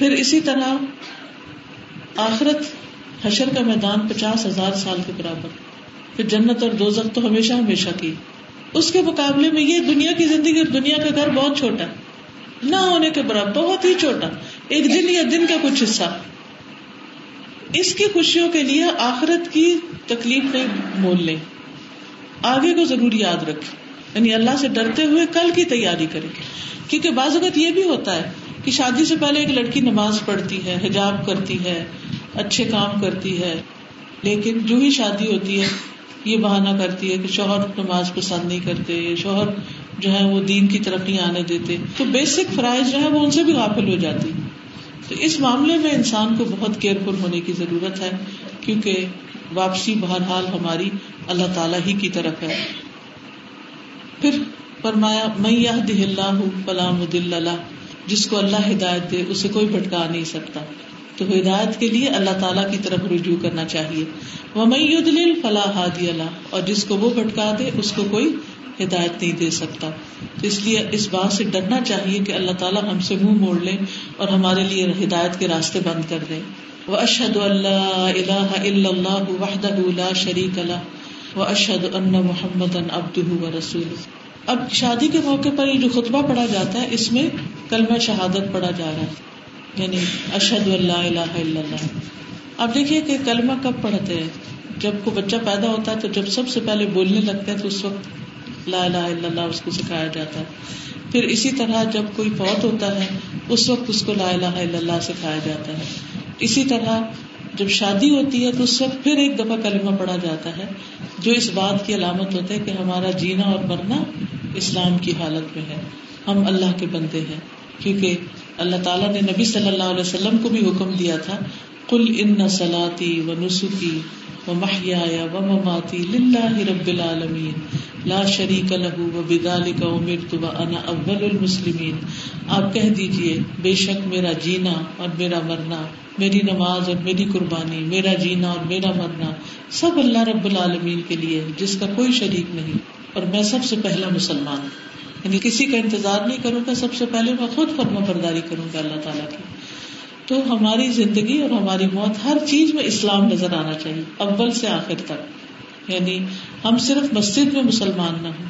پھر اسی طرح آخرت حشر کا میدان پچاس ہزار سال کے برابر۔ پھر جنت اور دوزخ تو ہمیشہ ہمیشہ کی۔ اس کے مقابلے میں یہ دنیا کی زندگی اور دنیا کا گھر بہت چھوٹا نہ ہونے کے برابر، بہت ہی چھوٹا۔ ایک دن یا دن کا کچھ حصہ۔ اس کی خوشیوں کے لیے آخرت کی تکلیف نہیں مول لیں۔ آگے کو ضرور یاد رکھے یعنی اللہ سے ڈرتے ہوئے کل کی تیاری کرے کیونکہ بعض اوقات یہ بھی ہوتا ہے کہ شادی سے پہلے ایک لڑکی نماز پڑھتی ہے، حجاب کرتی ہے، اچھے کام کرتی ہے، لیکن جو ہی شادی ہوتی ہے، یہ بہانا کرتی ہے کہ شوہر نماز پسند نہیں کرتے شوہر جو ہے وہ دین کی طرف نہیں آنے دیتے۔ تو بیسک فرائض جو ہے وہ ان سے بھی غافل ہو جاتی۔ تو اس معاملے میں انسان کو بہت کیئرفل ہونے کی ضرورت ہے، کیونکہ واپسی بہرحال ہماری اللہ تعالی ہی کی طرف ہے۔ پھر فرمایا میں یہ دہ اللہ فلام اللہ جس کو اللہ ہدایت دے، اسے کوئی بھٹکا نہیں سکتا۔ تو ہدایت کے لیے اللہ تعالیٰ کی طرف رجوع کرنا چاہیے۔ وہ میں فلاح ہادی اللہ اور جس کو وہ بھٹکا دے، اس کو کوئی ہدایت نہیں دے سکتا۔ تو اس لیے اس بات سے ڈرنا چاہیے کہ اللہ تعالیٰ ہم سے منہ موڑ لے اور ہمارے لیے ہدایت کے راستے بند کر دے وہ اشد اللہ اللہ وحدہ شریک اللہ و اشد ان محمد ابد و رسول اب شادی کے موقع پر یہ جو خطبہ پڑھا جاتا ہے، اس میں کلمہ شہادت پڑھا جا رہا ہے۔ یعنی اشد اللہ الہ الا اللہ۔ اب دیکھیے کہ کلمہ کب پڑھتے ہیں؟ جب کو بچہ پیدا ہوتا ہے تو جب سب سے پہلے بولنے لگتا ہے تو اس وقت لا الہ الا اللہ اس کو سکھایا جاتا ہے۔ پھر اسی طرح جب کوئی فوت ہوتا ہے، اس وقت اس کو لا الہ الا اللہ سکھایا جاتا ہے۔ اسی طرح جب شادی ہوتی ہے تو اس وقت پھر ایک دفعہ کلمہ پڑھا جاتا ہے، جو اس بات کی علامت ہوتا ہے کہ ہمارا جینا اور مرنا اسلام کی حالت میں ہے۔ ہم اللہ کے بندے ہیں، کیونکہ اللہ تعالیٰ نے نبی صلی اللہ علیہ وسلم کو بھی حکم دیا تھا کل ان سلاتی و نسخی و محیا و رب العالمین لا شریک لہو و کا امرت و انا اول المسلمین آپ کہہ دیجیے، بے شک میرا جینا اور میرا مرنا، میری نماز اور میری قربانی، میرا جینا اور میرا مرنا، سب اللہ رب العالمین کے لیے، جس کا کوئی شریک نہیں، اور میں سب سے پہلا مسلمان ہوں۔ یعنی کسی کا انتظار نہیں کروں گا، سب سے پہلے میں خود فرما برداری کروں گا اللہ تعالیٰ کی۔ تو ہماری زندگی اور ہماری موت ہر چیز میں اسلام نظر آنا چاہیے، اول سے آخر تک۔ یعنی ہم صرف مسجد میں مسلمان نہ ہوں،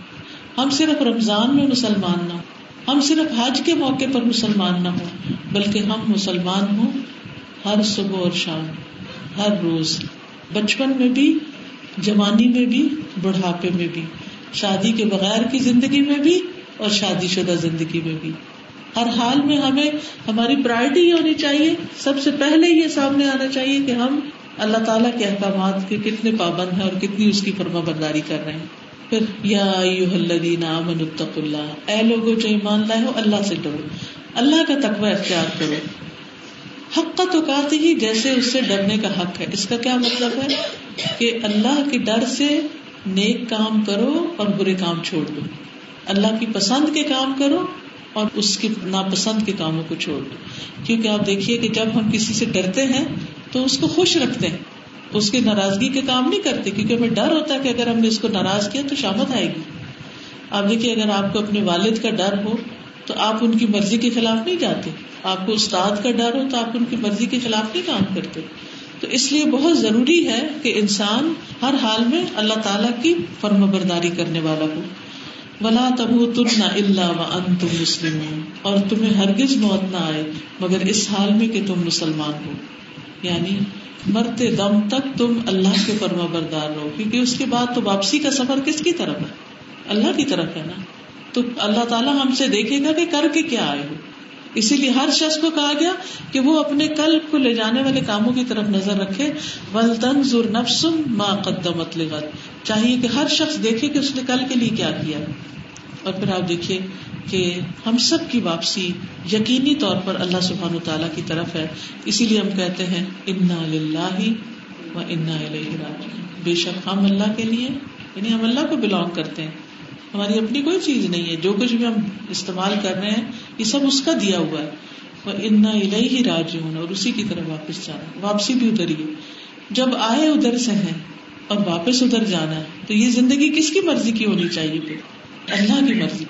ہم صرف رمضان میں مسلمان نہ ہوں، ہم صرف حج کے موقع پر مسلمان نہ ہوں، بلکہ ہم مسلمان ہوں ہر صبح اور شام، ہر روز۔ بچپن میں بھی، جوانی میں بھی، بڑھاپے میں بھی، شادی کے بغیر کی زندگی میں بھی اور شادی شدہ زندگی میں بھی۔ ہر حال میں ہمیں ہماری پرائرٹی یہ ہونی چاہیے، سب سے پہلے یہ سامنے آنا چاہیے کہ ہم اللہ تعالیٰ کے احکامات کے کتنے پابند ہیں اور کتنی اس کی فرما برداری کر رہے ہیں۔ پھر، یا امن اتق اللہ، اے لوگ جو ایمان لائے ہو، اللہ سے ڈرو۔ اللہ کا تقوی اختیار کرو۔ حق کا تو کہتے ہی جیسے اس سے ڈرنے کا حق ہے۔ اس کا کیا مطلب ہے؟ کہ اللہ کے ڈر سے نیک کام کرو اور برے کام چھوڑ دو۔ اللہ کی پسند کے کام کرو اور اس کی ناپسند کے کاموں کو چھوڑ دو۔ کیونکہ آپ دیکھیے کہ جب ہم کسی سے ڈرتے ہیں تو اس کو خوش رکھتے ہیں۔ اس کی ناراضگی کے کام نہیں کرتے، کیونکہ ہمیں ڈر ہوتا ہے کہ اگر ہم نے اس کو ناراض کیا تو شامت آئے گی۔ آپ دیکھیے، اگر آپ کو اپنے والد کا ڈر ہو تو آپ ان کی مرضی کے خلاف نہیں جاتے۔ آپ کو استاد کا ڈر ہو تو آپ ان کی مرضی کے خلاف نہیں کام کرتے۔ تو اس لیے بہت ضروری ہے کہ انسان ہر حال میں اللہ تعالیٰ کی فرم برداری کرنے والا ہو۔ ولا تب تم اللہ و ان تم مسلم اور تمہیں ہرگز موت نہ آئے مگر اس حال میں کہ تم مسلمان ہو۔ یعنی مرتے دم تک تم اللہ کے فرما بردار رہو، کیونکہ اس کے بعد تو واپسی کا سفر کس کی طرف ہے؟ اللہ کی طرف ہے نا۔ تو اللہ تعالیٰ ہم سے دیکھے گا کہ کر کے کیا آئے ہو۔ اسی لیے ہر شخص کو کہا گیا کہ وہ اپنے کل کو لے جانے والے کاموں کی طرف نظر رکھے۔ ولطن ضر نفسم ماں قدمت لغت چاہیے کہ ہر شخص دیکھے کہ اس نے کل کے لیے کیا کیا۔ اور پھر آپ دیکھیے کہ ہم سب کی واپسی یقینی طور پر اللہ سبحان تعالیٰ کی طرف ہے۔ اسی لیے ہم کہتے ہیں، انا و انا بے شک ہم اللہ کے لیے یعنی ہم اللہ کو بلونگ کرتے ہیں۔ ہماری اپنی کوئی چیز نہیں ہے، جو کچھ بھی ہم استعمال کر رہے ہیں، یہ سب اس کا دیا ہوا ہے۔ وہ انا ہی راج ہونا اور اسی کی طرف واپس جانا واپسی بھی ادھر ہی جب آئے ادھر سے ہیں اور واپس ادھر جانا ہے، تو یہ زندگی کس کی مرضی کی ہونی چاہیے پھر؟ اللہ کی مرضی۔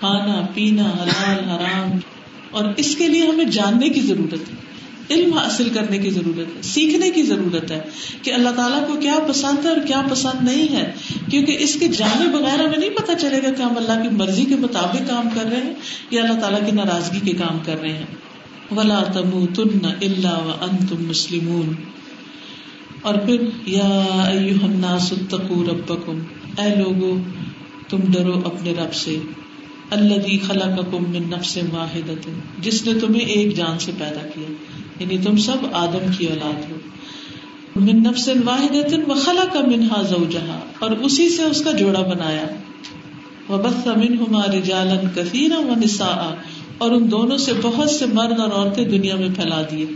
کھانا، پینا، حلال، حرام۔ اور اس کے لیے ہمیں جاننے کی ضرورت ہے۔ علم حاصل کرنے کی ضرورت ہے، سیکھنے کی ضرورت ہے کہ اللہ تعالیٰ کو کیا پسند ہے اور کیا پسند نہیں ہے۔ کیونکہ اس کے جانے بغیر ہمیں نہیں پتا چلے گا کہ ہم اللہ کی مرضی کے مطابق کام کر رہے ہیں یا اللہ تعالیٰ کی ناراضگی کے کام کر رہے ہیں۔ ولا تم تن اللہ و ان تم مسلم اور پھر، یا ستقو ربکم۔ اے لوگو، تم ڈرو اپنے رب سے۔ اللہ خلا کا کم نفس واحد جس نے تمہیں ایک جان سے پیدا کیا۔ یعنی تم سب آدم کی اولاد ہو۔ من نفس واحد و خلا کا منہا زوجہا۔ اور اسی سے اس کا جوڑا بنایا۔ وبث منہما رجالا کثیرا و اور ان دونوں سے بہت سے مرد اور عورتیں دنیا میں پھیلا دیے۔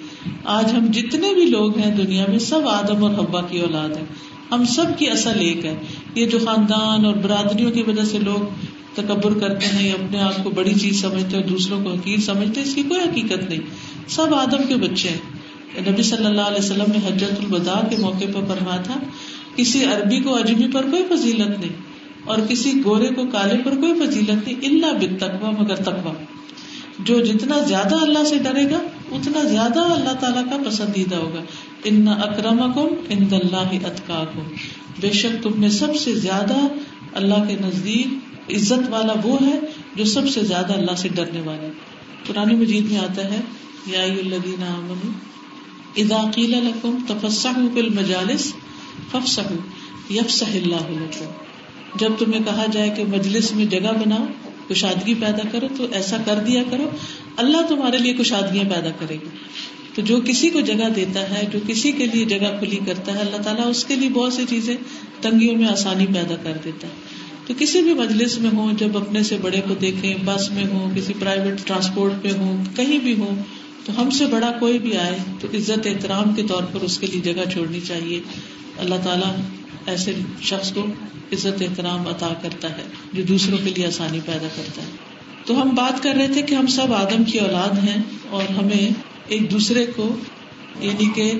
آج ہم جتنے بھی لوگ ہیں دنیا میں سب آدم اور حبا کی اولاد ہیں۔ ہم سب کی اصل ایک ہے یہ جو خاندان اور برادریوں کی وجہ سے لوگ تکبر کرتے ہیں یا اپنے آپ کو بڑی چیز سمجھتے ہیں دوسروں کو حقیق سمجھتے ہیں، اس کی کوئی حقیقت نہیں۔ سب آدم کے بچے ہیں۔ نبی صلی اللہ علیہ وسلم نے حجرت البدا کے موقع پر فرمایا تھا، کسی عربی کو اجمی پر کوئی فضیلت نہیں، اور کسی گورے کو کالے پر کوئی فضیلت نہیں اللہ بن تقوا مگر تقوا جو جتنا زیادہ اللہ سے ڈرے گا، اتنا زیادہ اللہ تعالیٰ کا پسندیدہ ہوگا۔ ان اکرم کم ان اللہ اطکا بے شک تم میں سب سے زیادہ اللہ کے نزدیک عزت والا وہ ہے جو سب سے زیادہ اللہ سے ڈرنے والا پرانی مجید میں آتا ہے یا الذین آمنوا اذا قیل لکم تفسحوا فی المجالس فافسحوا یفسح اللہ لکم۔ جب تمہیں کہا جائے کہ مجلس میں جگہ بناؤ، کشادگی پیدا کرو، تو ایسا کر دیا کرو۔ اللہ تمہارے لیے کشادگیاں پیدا کرے گی۔ تو جو کسی کو جگہ دیتا ہے، جو کسی کے لیے جگہ کھلی کرتا ہے، اللہ تعالیٰ اس کے لیے بہت سی چیزیں تنگیوں میں آسانی پیدا کر دیتا ہے۔ تو کسی بھی مجلس میں ہوں، جب اپنے سے بڑے کو دیکھیں، بس میں ہوں، کسی پرائیویٹ ٹرانسپورٹ پہ ہوں، کہیں بھی ہوں تو ہم سے بڑا کوئی بھی آئے تو عزت احترام کے طور پر اس کے لیے جگہ چھوڑنی چاہیے۔ اللہ تعالیٰ ایسے شخص کو عزت احترام عطا کرتا ہے جو دوسروں کے لیے آسانی پیدا کرتا ہے۔ تو ہم بات کر رہے تھے کہ ہم سب آدم کی اولاد ہیں اور ہمیں ایک دوسرے کو یعنی کہ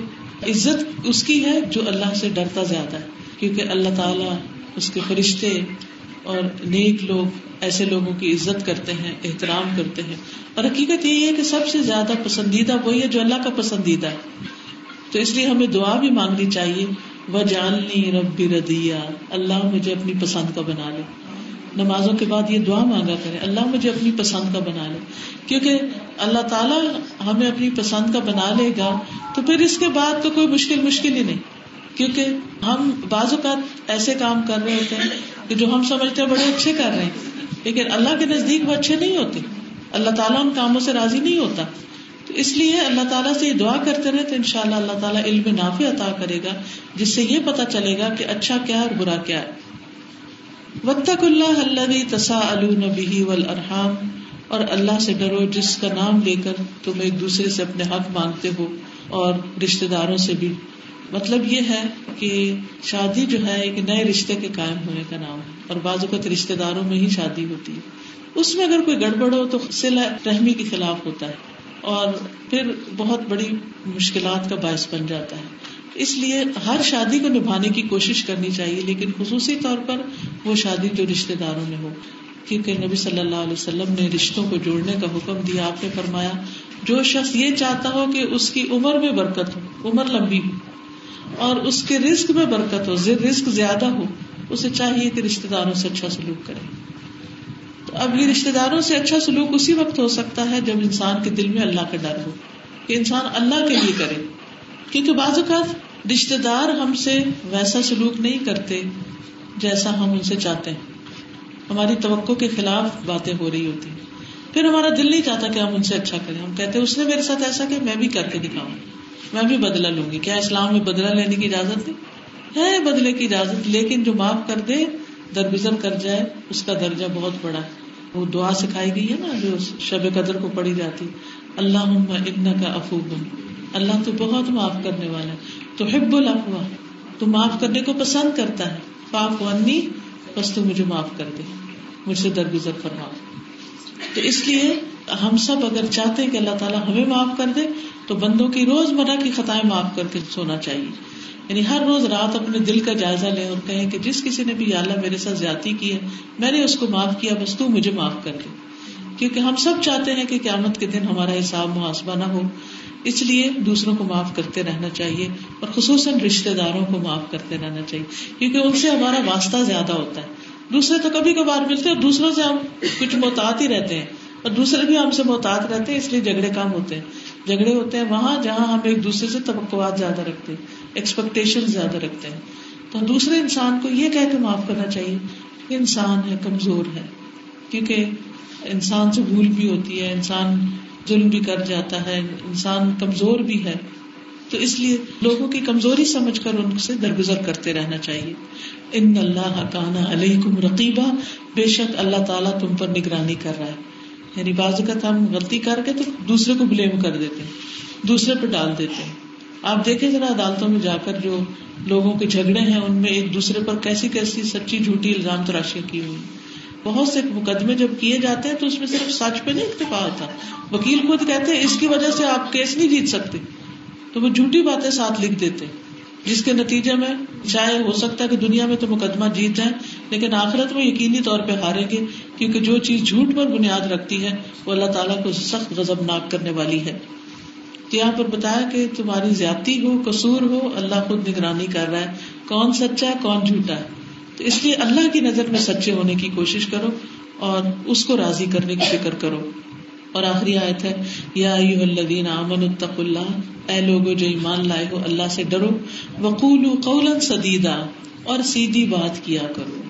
عزت اس کی ہے جو اللہ سے ڈرتا زیادہ ہے، کیونکہ اللہ تعالیٰ اس کے فرشتے اور نیک لوگ ایسے لوگوں کی عزت کرتے ہیں، احترام کرتے ہیں۔ اور حقیقت یہی ہے کہ سب سے زیادہ پسندیدہ وہی ہے جو اللہ کا پسندیدہ ہے۔ تو اس لیے ہمیں دعا بھی مانگنی چاہیے۔ وہ جاننی ربی ردیا اللہ مجھے اپنی پسند کا بنا لے۔ نمازوں کے بعد یہ دعا مانگا کرے۔ اللہ مجھے اپنی پسند کا بنا لے۔ کیونکہ اللہ تعالیٰ ہمیں اپنی پسند کا بنا لے گا تو پھر اس کے بعد تو کوئی مشکل مشکل ہی نہیں۔ کیونکہ ہم بعض اوقات ایسے کام کر رہے ہوتے ہیں کہ جو ہم سمجھتے ہیں بڑے اچھے کر رہے ہیں، لیکن اللہ کے نزدیک وہ اچھے نہیں ہوتے۔ اللہ تعالیٰ ان کاموں سے راضی نہیں ہوتا۔ تو اس لیے اللہ تعالیٰ سے یہ دعا کرتے رہے تو ان شاء اللہ اللہ تعالیٰ علم نافع عطا کرے گا، جس سے یہ پتا چلے گا کہ اچھا کیا اور برا کیا ہے۔ وطق اللہ اللہ تسا النبی ولرحام اور اللہ سے ڈرو جس کا نام لے کر تم ایک دوسرے سے اپنے حق مانگتے ہو اور رشتے داروں سے بھی۔ مطلب یہ ہے کہ شادی جو ہے ایک نئے رشتے کے قائم ہونے کا نام ہے اور بعض اوقات رشتے داروں میں ہی شادی ہوتی ہے۔ اس میں اگر کوئی گڑبڑ ہو تو سلا رحمی کے خلاف ہوتا ہے اور پھر بہت بڑی مشکلات کا باعث بن جاتا ہے۔ اس لیے ہر شادی کو نبھانے کی کوشش کرنی چاہیے، لیکن خصوصی طور پر وہ شادی جو رشتے داروں میں ہو۔ کیونکہ نبی صلی اللہ علیہ وسلم نے رشتوں کو جوڑنے کا حکم دیا، آپ نے فرمایا، جو شخص یہ چاہتا ہو کہ اس کی عمر میں برکت ہو، عمر لمبی ہو اور اس کے رسک میں برکت ہو رسک زیادہ ہو، اسے چاہیے کہ رشتے داروں سے اچھا سلوک کرے۔ تو اب یہ رشتے داروں سے اچھا سلوک اسی وقت ہو سکتا ہے جب انسان کے دل میں اللہ کا ڈر ہو، کہ انسان اللہ کے لیے کرے۔ کیونکہ بعض اوقات رشتے دار ہم سے ویسا سلوک نہیں کرتے جیسا ہم ان سے چاہتے ہیں۔ ہماری توقع کے خلاف باتیں ہو رہی ہوتی پھر ہمارا دل نہیں چاہتا کہ ہم ان سے اچھا کریں۔ ہم کہتے اس نے میرے ساتھ ایسا کہ میں بھی کر کے دکھاؤں۔ میں بھی بدلا لوں گی۔ کیا اسلام میں بدلا لینے کی اجازت نہیں ہے بدلے کی اجازت، لیکن جو معاف کر دے، درگزر کر جائے، اس کا درجہ بہت بڑا ہے۔ وہ دعا سکھائی گئی ہے نا، جو شب قدر کو پڑھی جاتی۔ اللہ ابن کا افوب اللہ تو بہت معاف کرنے والا ہے۔ تو حب الافوا تو معاف کرنے کو پسند کرتا ہے۔ پاک ونی بس تو مجھے معاف کر دے۔ مجھ سے درگزر فرما۔ تو اس لیے ہم سب اگر چاہتے ہیں کہ اللہ تعالیٰ ہمیں معاف کر دے، تو بندوں کی روز مرہ کی خطائیں معاف کر کے سونا چاہیے۔ یعنی ہر روز رات اپنے دل کا جائزہ لیں اور کہیں کہ جس کسی نے بھی اللہ میرے ساتھ زیادتی کی ہے، میں نے اس کو معاف کیا، بس تو مجھے معاف کر دے۔ کیونکہ ہم سب چاہتے ہیں کہ قیامت کے دن ہمارا حساب محاسبہ نہ ہو، اس لیے دوسروں کو معاف کرتے رہنا چاہیے اور خصوصاً رشتے داروں کو معاف کرتے رہنا چاہیے، کیونکہ ان سے ہمارا واسطہ زیادہ ہوتا ہے۔ دوسرے تو کبھی کبھار ملتے اور دوسروں سے ہم کچھ محتاط ہی رہتے ہیں۔ اور دوسرے بھی ہم سے محتاط رہتے ہیں، اس لیے جھگڑے کام ہوتے ہیں۔ جھگڑے ہوتے ہیں وہاں جہاں ہم ایک دوسرے سے توقعات زیادہ رکھتے ہیں ایکسپیکٹیشن زیادہ رکھتے ہیں۔ تو دوسرے انسان کو یہ کہہ کے معاف کرنا چاہیے کہ انسان ہے، کمزور ہے۔ کیونکہ انسان سے بھول بھی ہوتی ہے، انسان ظلم بھی کر جاتا ہے، انسان کمزور بھی ہے۔ تو اس لیے لوگوں کی کمزوری سمجھ کر ان سے درگزر کرتے رہنا چاہیے۔ ان اللہ کانا علیہ کم رقیبہ بے شک اللہ تعالیٰ تم پر نگرانی کر رہا ہے۔ یعنی بعض اوقات ہم غلطی کر کے تو دوسرے کو بلیم کر دیتے ہیں، دوسرے پہ ڈال دیتے ہیں۔ آپ دیکھیں ذرا عدالتوں میں جا کر جو لوگوں کے جھگڑے ہیں، ان میں ایک دوسرے پر کیسی کیسی سچی جھوٹی الزام تراشیاں کی ہوئی۔ بہت سے مقدمے جب کیے جاتے ہیں تو اس میں صرف سچ پہ نہیں اتفاق ہوتا۔ وکیل خود کہتے ہیں، اس کی وجہ سے آپ کیس نہیں جیت سکتے۔ تو وہ جھوٹی باتیں ساتھ لکھ دیتے جس کے نتیجے میں چاہے ہو سکتا ہے کہ دنیا میں تو مقدمہ جیت جائیں۔ لیکن آخرت میں یقینی طور پہ ہاریں گے، کیونکہ جو چیز جھوٹ پر بنیاد رکھتی ہے، وہ اللہ تعالیٰ کو سخت غزب ناک کرنے والی ہے۔ تو یہاں پر بتایا کہ تمہاری زیادتی ہو، قصور ہو، اللہ خود نگرانی کر رہا ہے۔ کون سچا ہے، کون جھوٹا ہے؟ تو اس لیے اللہ کی نظر میں سچے ہونے کی کوشش کرو اور اس کو راضی کرنے کی فکر کرو۔ اور آخری آیت ہے، یا الذین آمنوا اتقوا اللہ۔ اے لوگو، جو ایمان لائے ہو، اللہ سے ڈرو۔ وقولوا قولا سدیدا۔ اور سیدھی بات کیا کرو۔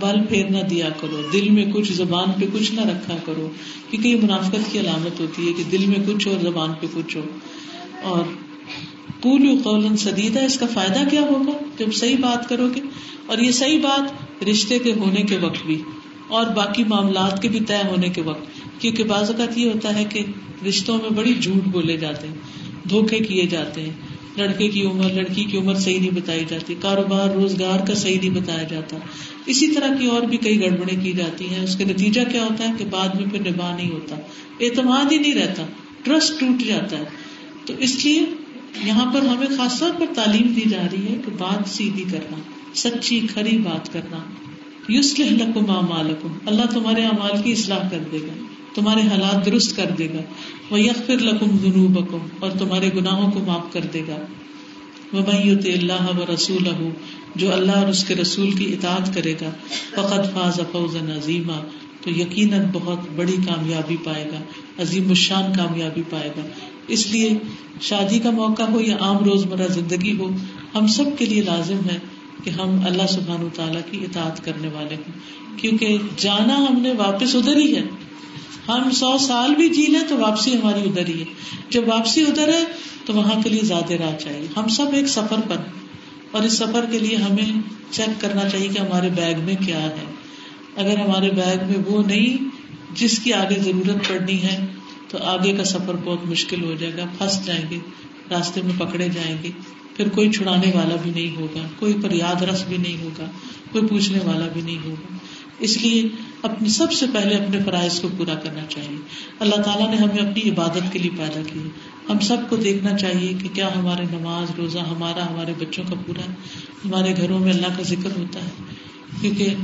بل پھیر نہ دیا کرو۔ دل میں کچھ زبان پہ کچھ نہ رکھا کرو، کیونکہ یہ منافقت کی علامت ہوتی ہے کہ دل میں کچھ ہو زبان پہ کچھ ہو۔ اور قول قول سدیدہ اس کا فائدہ کیا ہوگا؟ جب صحیح بات کرو گے۔ اور یہ صحیح بات رشتے کے ہونے کے وقت بھی، اور باقی معاملات کے بھی طے ہونے کے وقت۔ کیونکہ بعض اوقات یہ ہوتا ہے کہ رشتوں میں بڑی جھوٹ بولے جاتے ہیں، دھوکے کیے جاتے ہیں۔ لڑکے کی عمر، لڑکی کی عمر صحیح نہیں بتائی جاتی، کاروبار، روزگار کا صحیح نہیں بتایا جاتا۔ اسی طرح کی اور بھی کئی گڑبڑے کی جاتی ہیں۔ اس کا نتیجہ کیا ہوتا ہے کہ بعد میں پھر نباہ نہیں ہوتا، اعتماد ہی نہیں رہتا، ٹرسٹ ٹوٹ جاتا ہے۔ تو اس لیے یہاں پر ہمیں خاص طور پر تعلیم دی جا رہی ہے کہ بات سیدھی کرنا، سچی کھری بات کرنا۔ یوس لکم مالکم اللہ تمہارے امال کی اصلاح کر دے گا۔ تمہارے حالات درست کر دے گا۔ وہ یکفر لکم ذنوبکم اور تمہارے گناہوں کو معاف کر دے گا۔ وہ اللہ و رسول جو اللہ اور اس کے رسول کی اطاعت کرے گا فقط فاز فوزا عظیمہ تو یقیناً بہت بڑی کامیابی پائے گا، عظیم الشان کامیابی پائے گا۔ اس لیے شادی کا موقع ہو یا عام روز مرہ زندگی ہو، ہم سب کے لیے لازم ہے کہ ہم اللہ سبحان تعالیٰ کی اطاعت کرنے والے ہوں۔ کیونکہ جانا ہم نے واپس ادھر ہی ہے۔ ہم سو سال بھی جی لیں تو واپسی ہماری ادھر ہی ہے۔ جب واپسی ادھر ہے تو وہاں کے لیے زیادہ راہ چاہیے۔ ہم سب ایک سفر پر اور اس سفر کے لیے ہمیں چیک کرنا چاہیے کہ ہمارے بیگ میں کیا ہے۔ اگر ہمارے بیگ میں وہ نہیں جس کی آگے ضرورت پڑنی ہے تو آگے کا سفر بہت مشکل ہو جائے گا۔ پھنس جائیں گے، راستے میں پکڑے جائیں گے۔ پھر کوئی چھڑانے والا بھی نہیں ہوگا، کوئی پر یاد رس بھی نہیں ہوگا، کوئی پوچھنے والا بھی نہیں ہوگا۔ اس لیے اپنی سب سے پہلے اپنے فرائض کو پورا کرنا چاہیے۔ اللہ تعالیٰ نے ہمیں اپنی عبادت کے لیے پیدا کی۔ ہم سب کو دیکھنا چاہیے کہ کیا ہمارے نماز، روزہ ہمارا، ہمارے بچوں کا پورا ہمارے گھروں میں اللہ کا ذکر ہوتا ہے۔ کیونکہ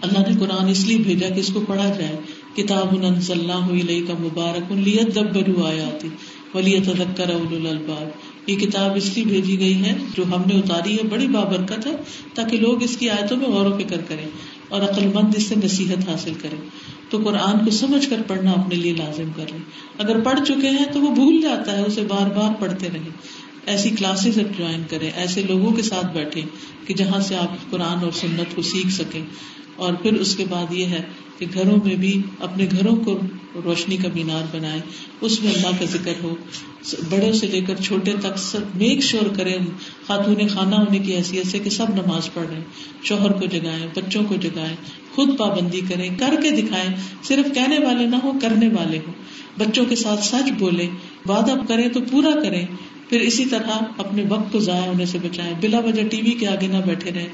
اللہ نے قرآن اس لیے بھیجا کہ اس کو پڑھا جائے۔ کتاب اللہ علیہ کا مبارک لیت دب برو آیا آتی ولی تذکر الباب یہ کتاب اس لیے بھیجی گئی ہے جو ہم نے اتاری ہے، بڑی بابرکت ہے، تاکہ لوگ اس کی آیتوں میں غور و فکر کریں۔ اور عقل مند اس سے نصیحت حاصل کرے۔ تو قرآن کو سمجھ کر پڑھنا اپنے لیے لازم کر لیں اگر پڑھ چکے ہیں تو وہ بھول جاتا ہے، اسے بار بار پڑھتے رہے۔ ایسی کلاسز اب جوائن کرے ایسے لوگوں کے ساتھ بیٹھے کہ جہاں سے آپ قرآن اور سنت کو سیکھ سکیں۔ اور پھر اس کے بعد یہ ہے کہ گھروں میں بھی اپنے گھروں کو روشنی کا مینار بنائے اس میں اللہ کا ذکر ہو۔ بڑے سے لے کر چھوٹے تک سب میک شور کریں۔ خاتون خانہ ہونے کی حیثیت سے کہ سب نماز پڑھ رہے ہیں۔ شوہر کو جگائیں، بچوں کو جگائیں، خود پابندی کریں، کر کے دکھائیں۔ صرف کہنے والے نہ ہو کرنے والے ہوں۔ بچوں کے ساتھ سچ بولے وعدہ کریں تو پورا کریں۔ پھر اسی طرح اپنے وقت کو ضائع ہونے سے بچائیں۔ بلا وجہ ٹی وی کے آگے نہ بیٹھے رہے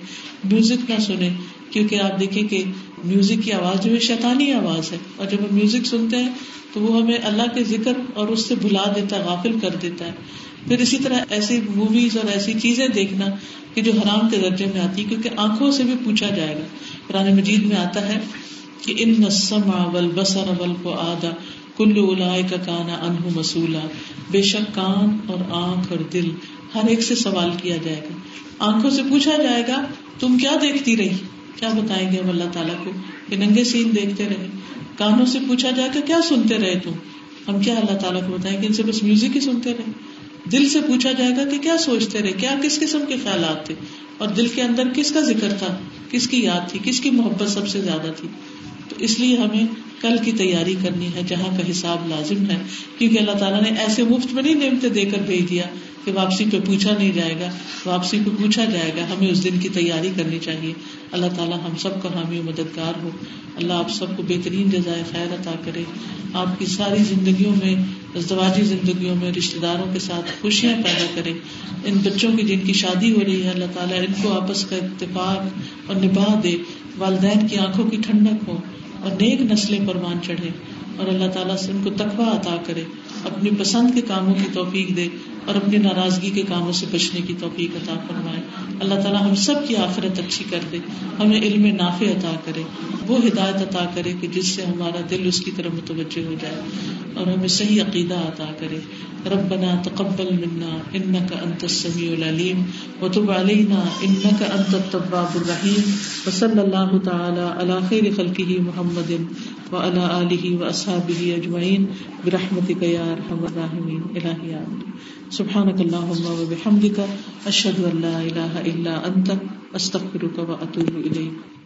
میوزک نہ سنیں۔ کیونکہ آپ دیکھیں کہ میوزک کی آواز جو ہے شیطانی آواز ہے۔ اور جب ہم میوزک سنتے ہیں تو وہ ہمیں اللہ کے ذکر اور اس سے بھلا دیتا ہے، غافل کر دیتا ہے۔ پھر اسی طرح ایسی موویز اور ایسی چیزیں دیکھنا کہ جو حرام کے درجے میں آتی، کیونکہ آنکھوں سے بھی پوچھا جائے گا۔ قرآن مجید میں آتا ہے کہ ان نسم اول بسر اول کو آدا کلو کا کانا انہ مسولہ بے شک کان اور آنکھ اور دل ہر ایک سے سوال کیا جائے گا۔ آنکھوں سے پوچھا جائے گا، تم کیا دیکھتی رہی؟ کیا بتائیں گے ہم اللہ تعالیٰ کو؟ کہ ننگے سین دیکھتے رہے۔ کانوں سے پوچھا جائے گا، کیا سنتے رہے تم؟ ہم کیا اللہ تعالیٰ کو بتائیں گے؟ ان سے بس میوزک ہی سنتے رہے۔ دل سے پوچھا جائے گا کہ کیا سوچتے رہے؟ کیا کس قسم کے خیالات تھے؟ اور دل کے اندر کس کا ذکر تھا؟ کس کی یاد تھی؟ کس کی محبت سب سے زیادہ تھی؟ تو اس لیے ہمیں کل کی تیاری کرنی ہے، جہاں کا حساب لازم ہے۔ کیونکہ اللہ تعالیٰ نے ایسے مفت میں نہیں نعمتیں دے کر بھیج دیا کہ واپسی پہ پوچھا نہیں جائے گا، واپسی پہ پوچھا جائے گا، ہمیں اس دن کی تیاری کرنی چاہیے۔ اللہ تعالیٰ ہم سب کا حامی مددگار ہو۔ اللہ آپ سب کو بہترین جزائے خیر عطا کرے۔ آپ کی ساری زندگیوں میں، ازدواجی زندگیوں میں رشتے داروں کے ساتھ خوشیاں پیدا کرے۔ ان بچوں کی جن کی شادی ہو رہی ہے، اللہ تعالیٰ ان کو آپس کا اتفاق اور نباہ دے۔ والدین کی آنکھوں کی ٹھنڈک ہو۔ اور نیک نسلیں پروان چڑھے اور اللہ تعالیٰ سے ان کو تقوی عطا کرے، اپنی پسند کے کاموں کی توفیق دے اور اپنی ناراضگی کے کاموں سے بچنے کی توفیق عطا فرمائے۔ اللہ تعالیٰ ہم سب کی آخرت اچھی کر دے، ہمیں علم نافع عطا کرے، وہ ہدایت عطا کرے کہ جس سے ہمارا دل اس کی طرف متوجہ ہو جائے اور ہمیں صحیح عقیدہ عطا کرے۔ ربنا تقبل منا انك انت السميع العليم وتب علينا انك انت التواب الرحيم وصلى الله تعالى على خير خلقه محمد وعلى آله وأصحابه أجمعين. برحمتك يا أرحم الراحمين. إلهي آمين. سبحانك اللهم وبحمدك، أشهد أن لا إله إلا أنت، أستغفرك وأتوب إليك.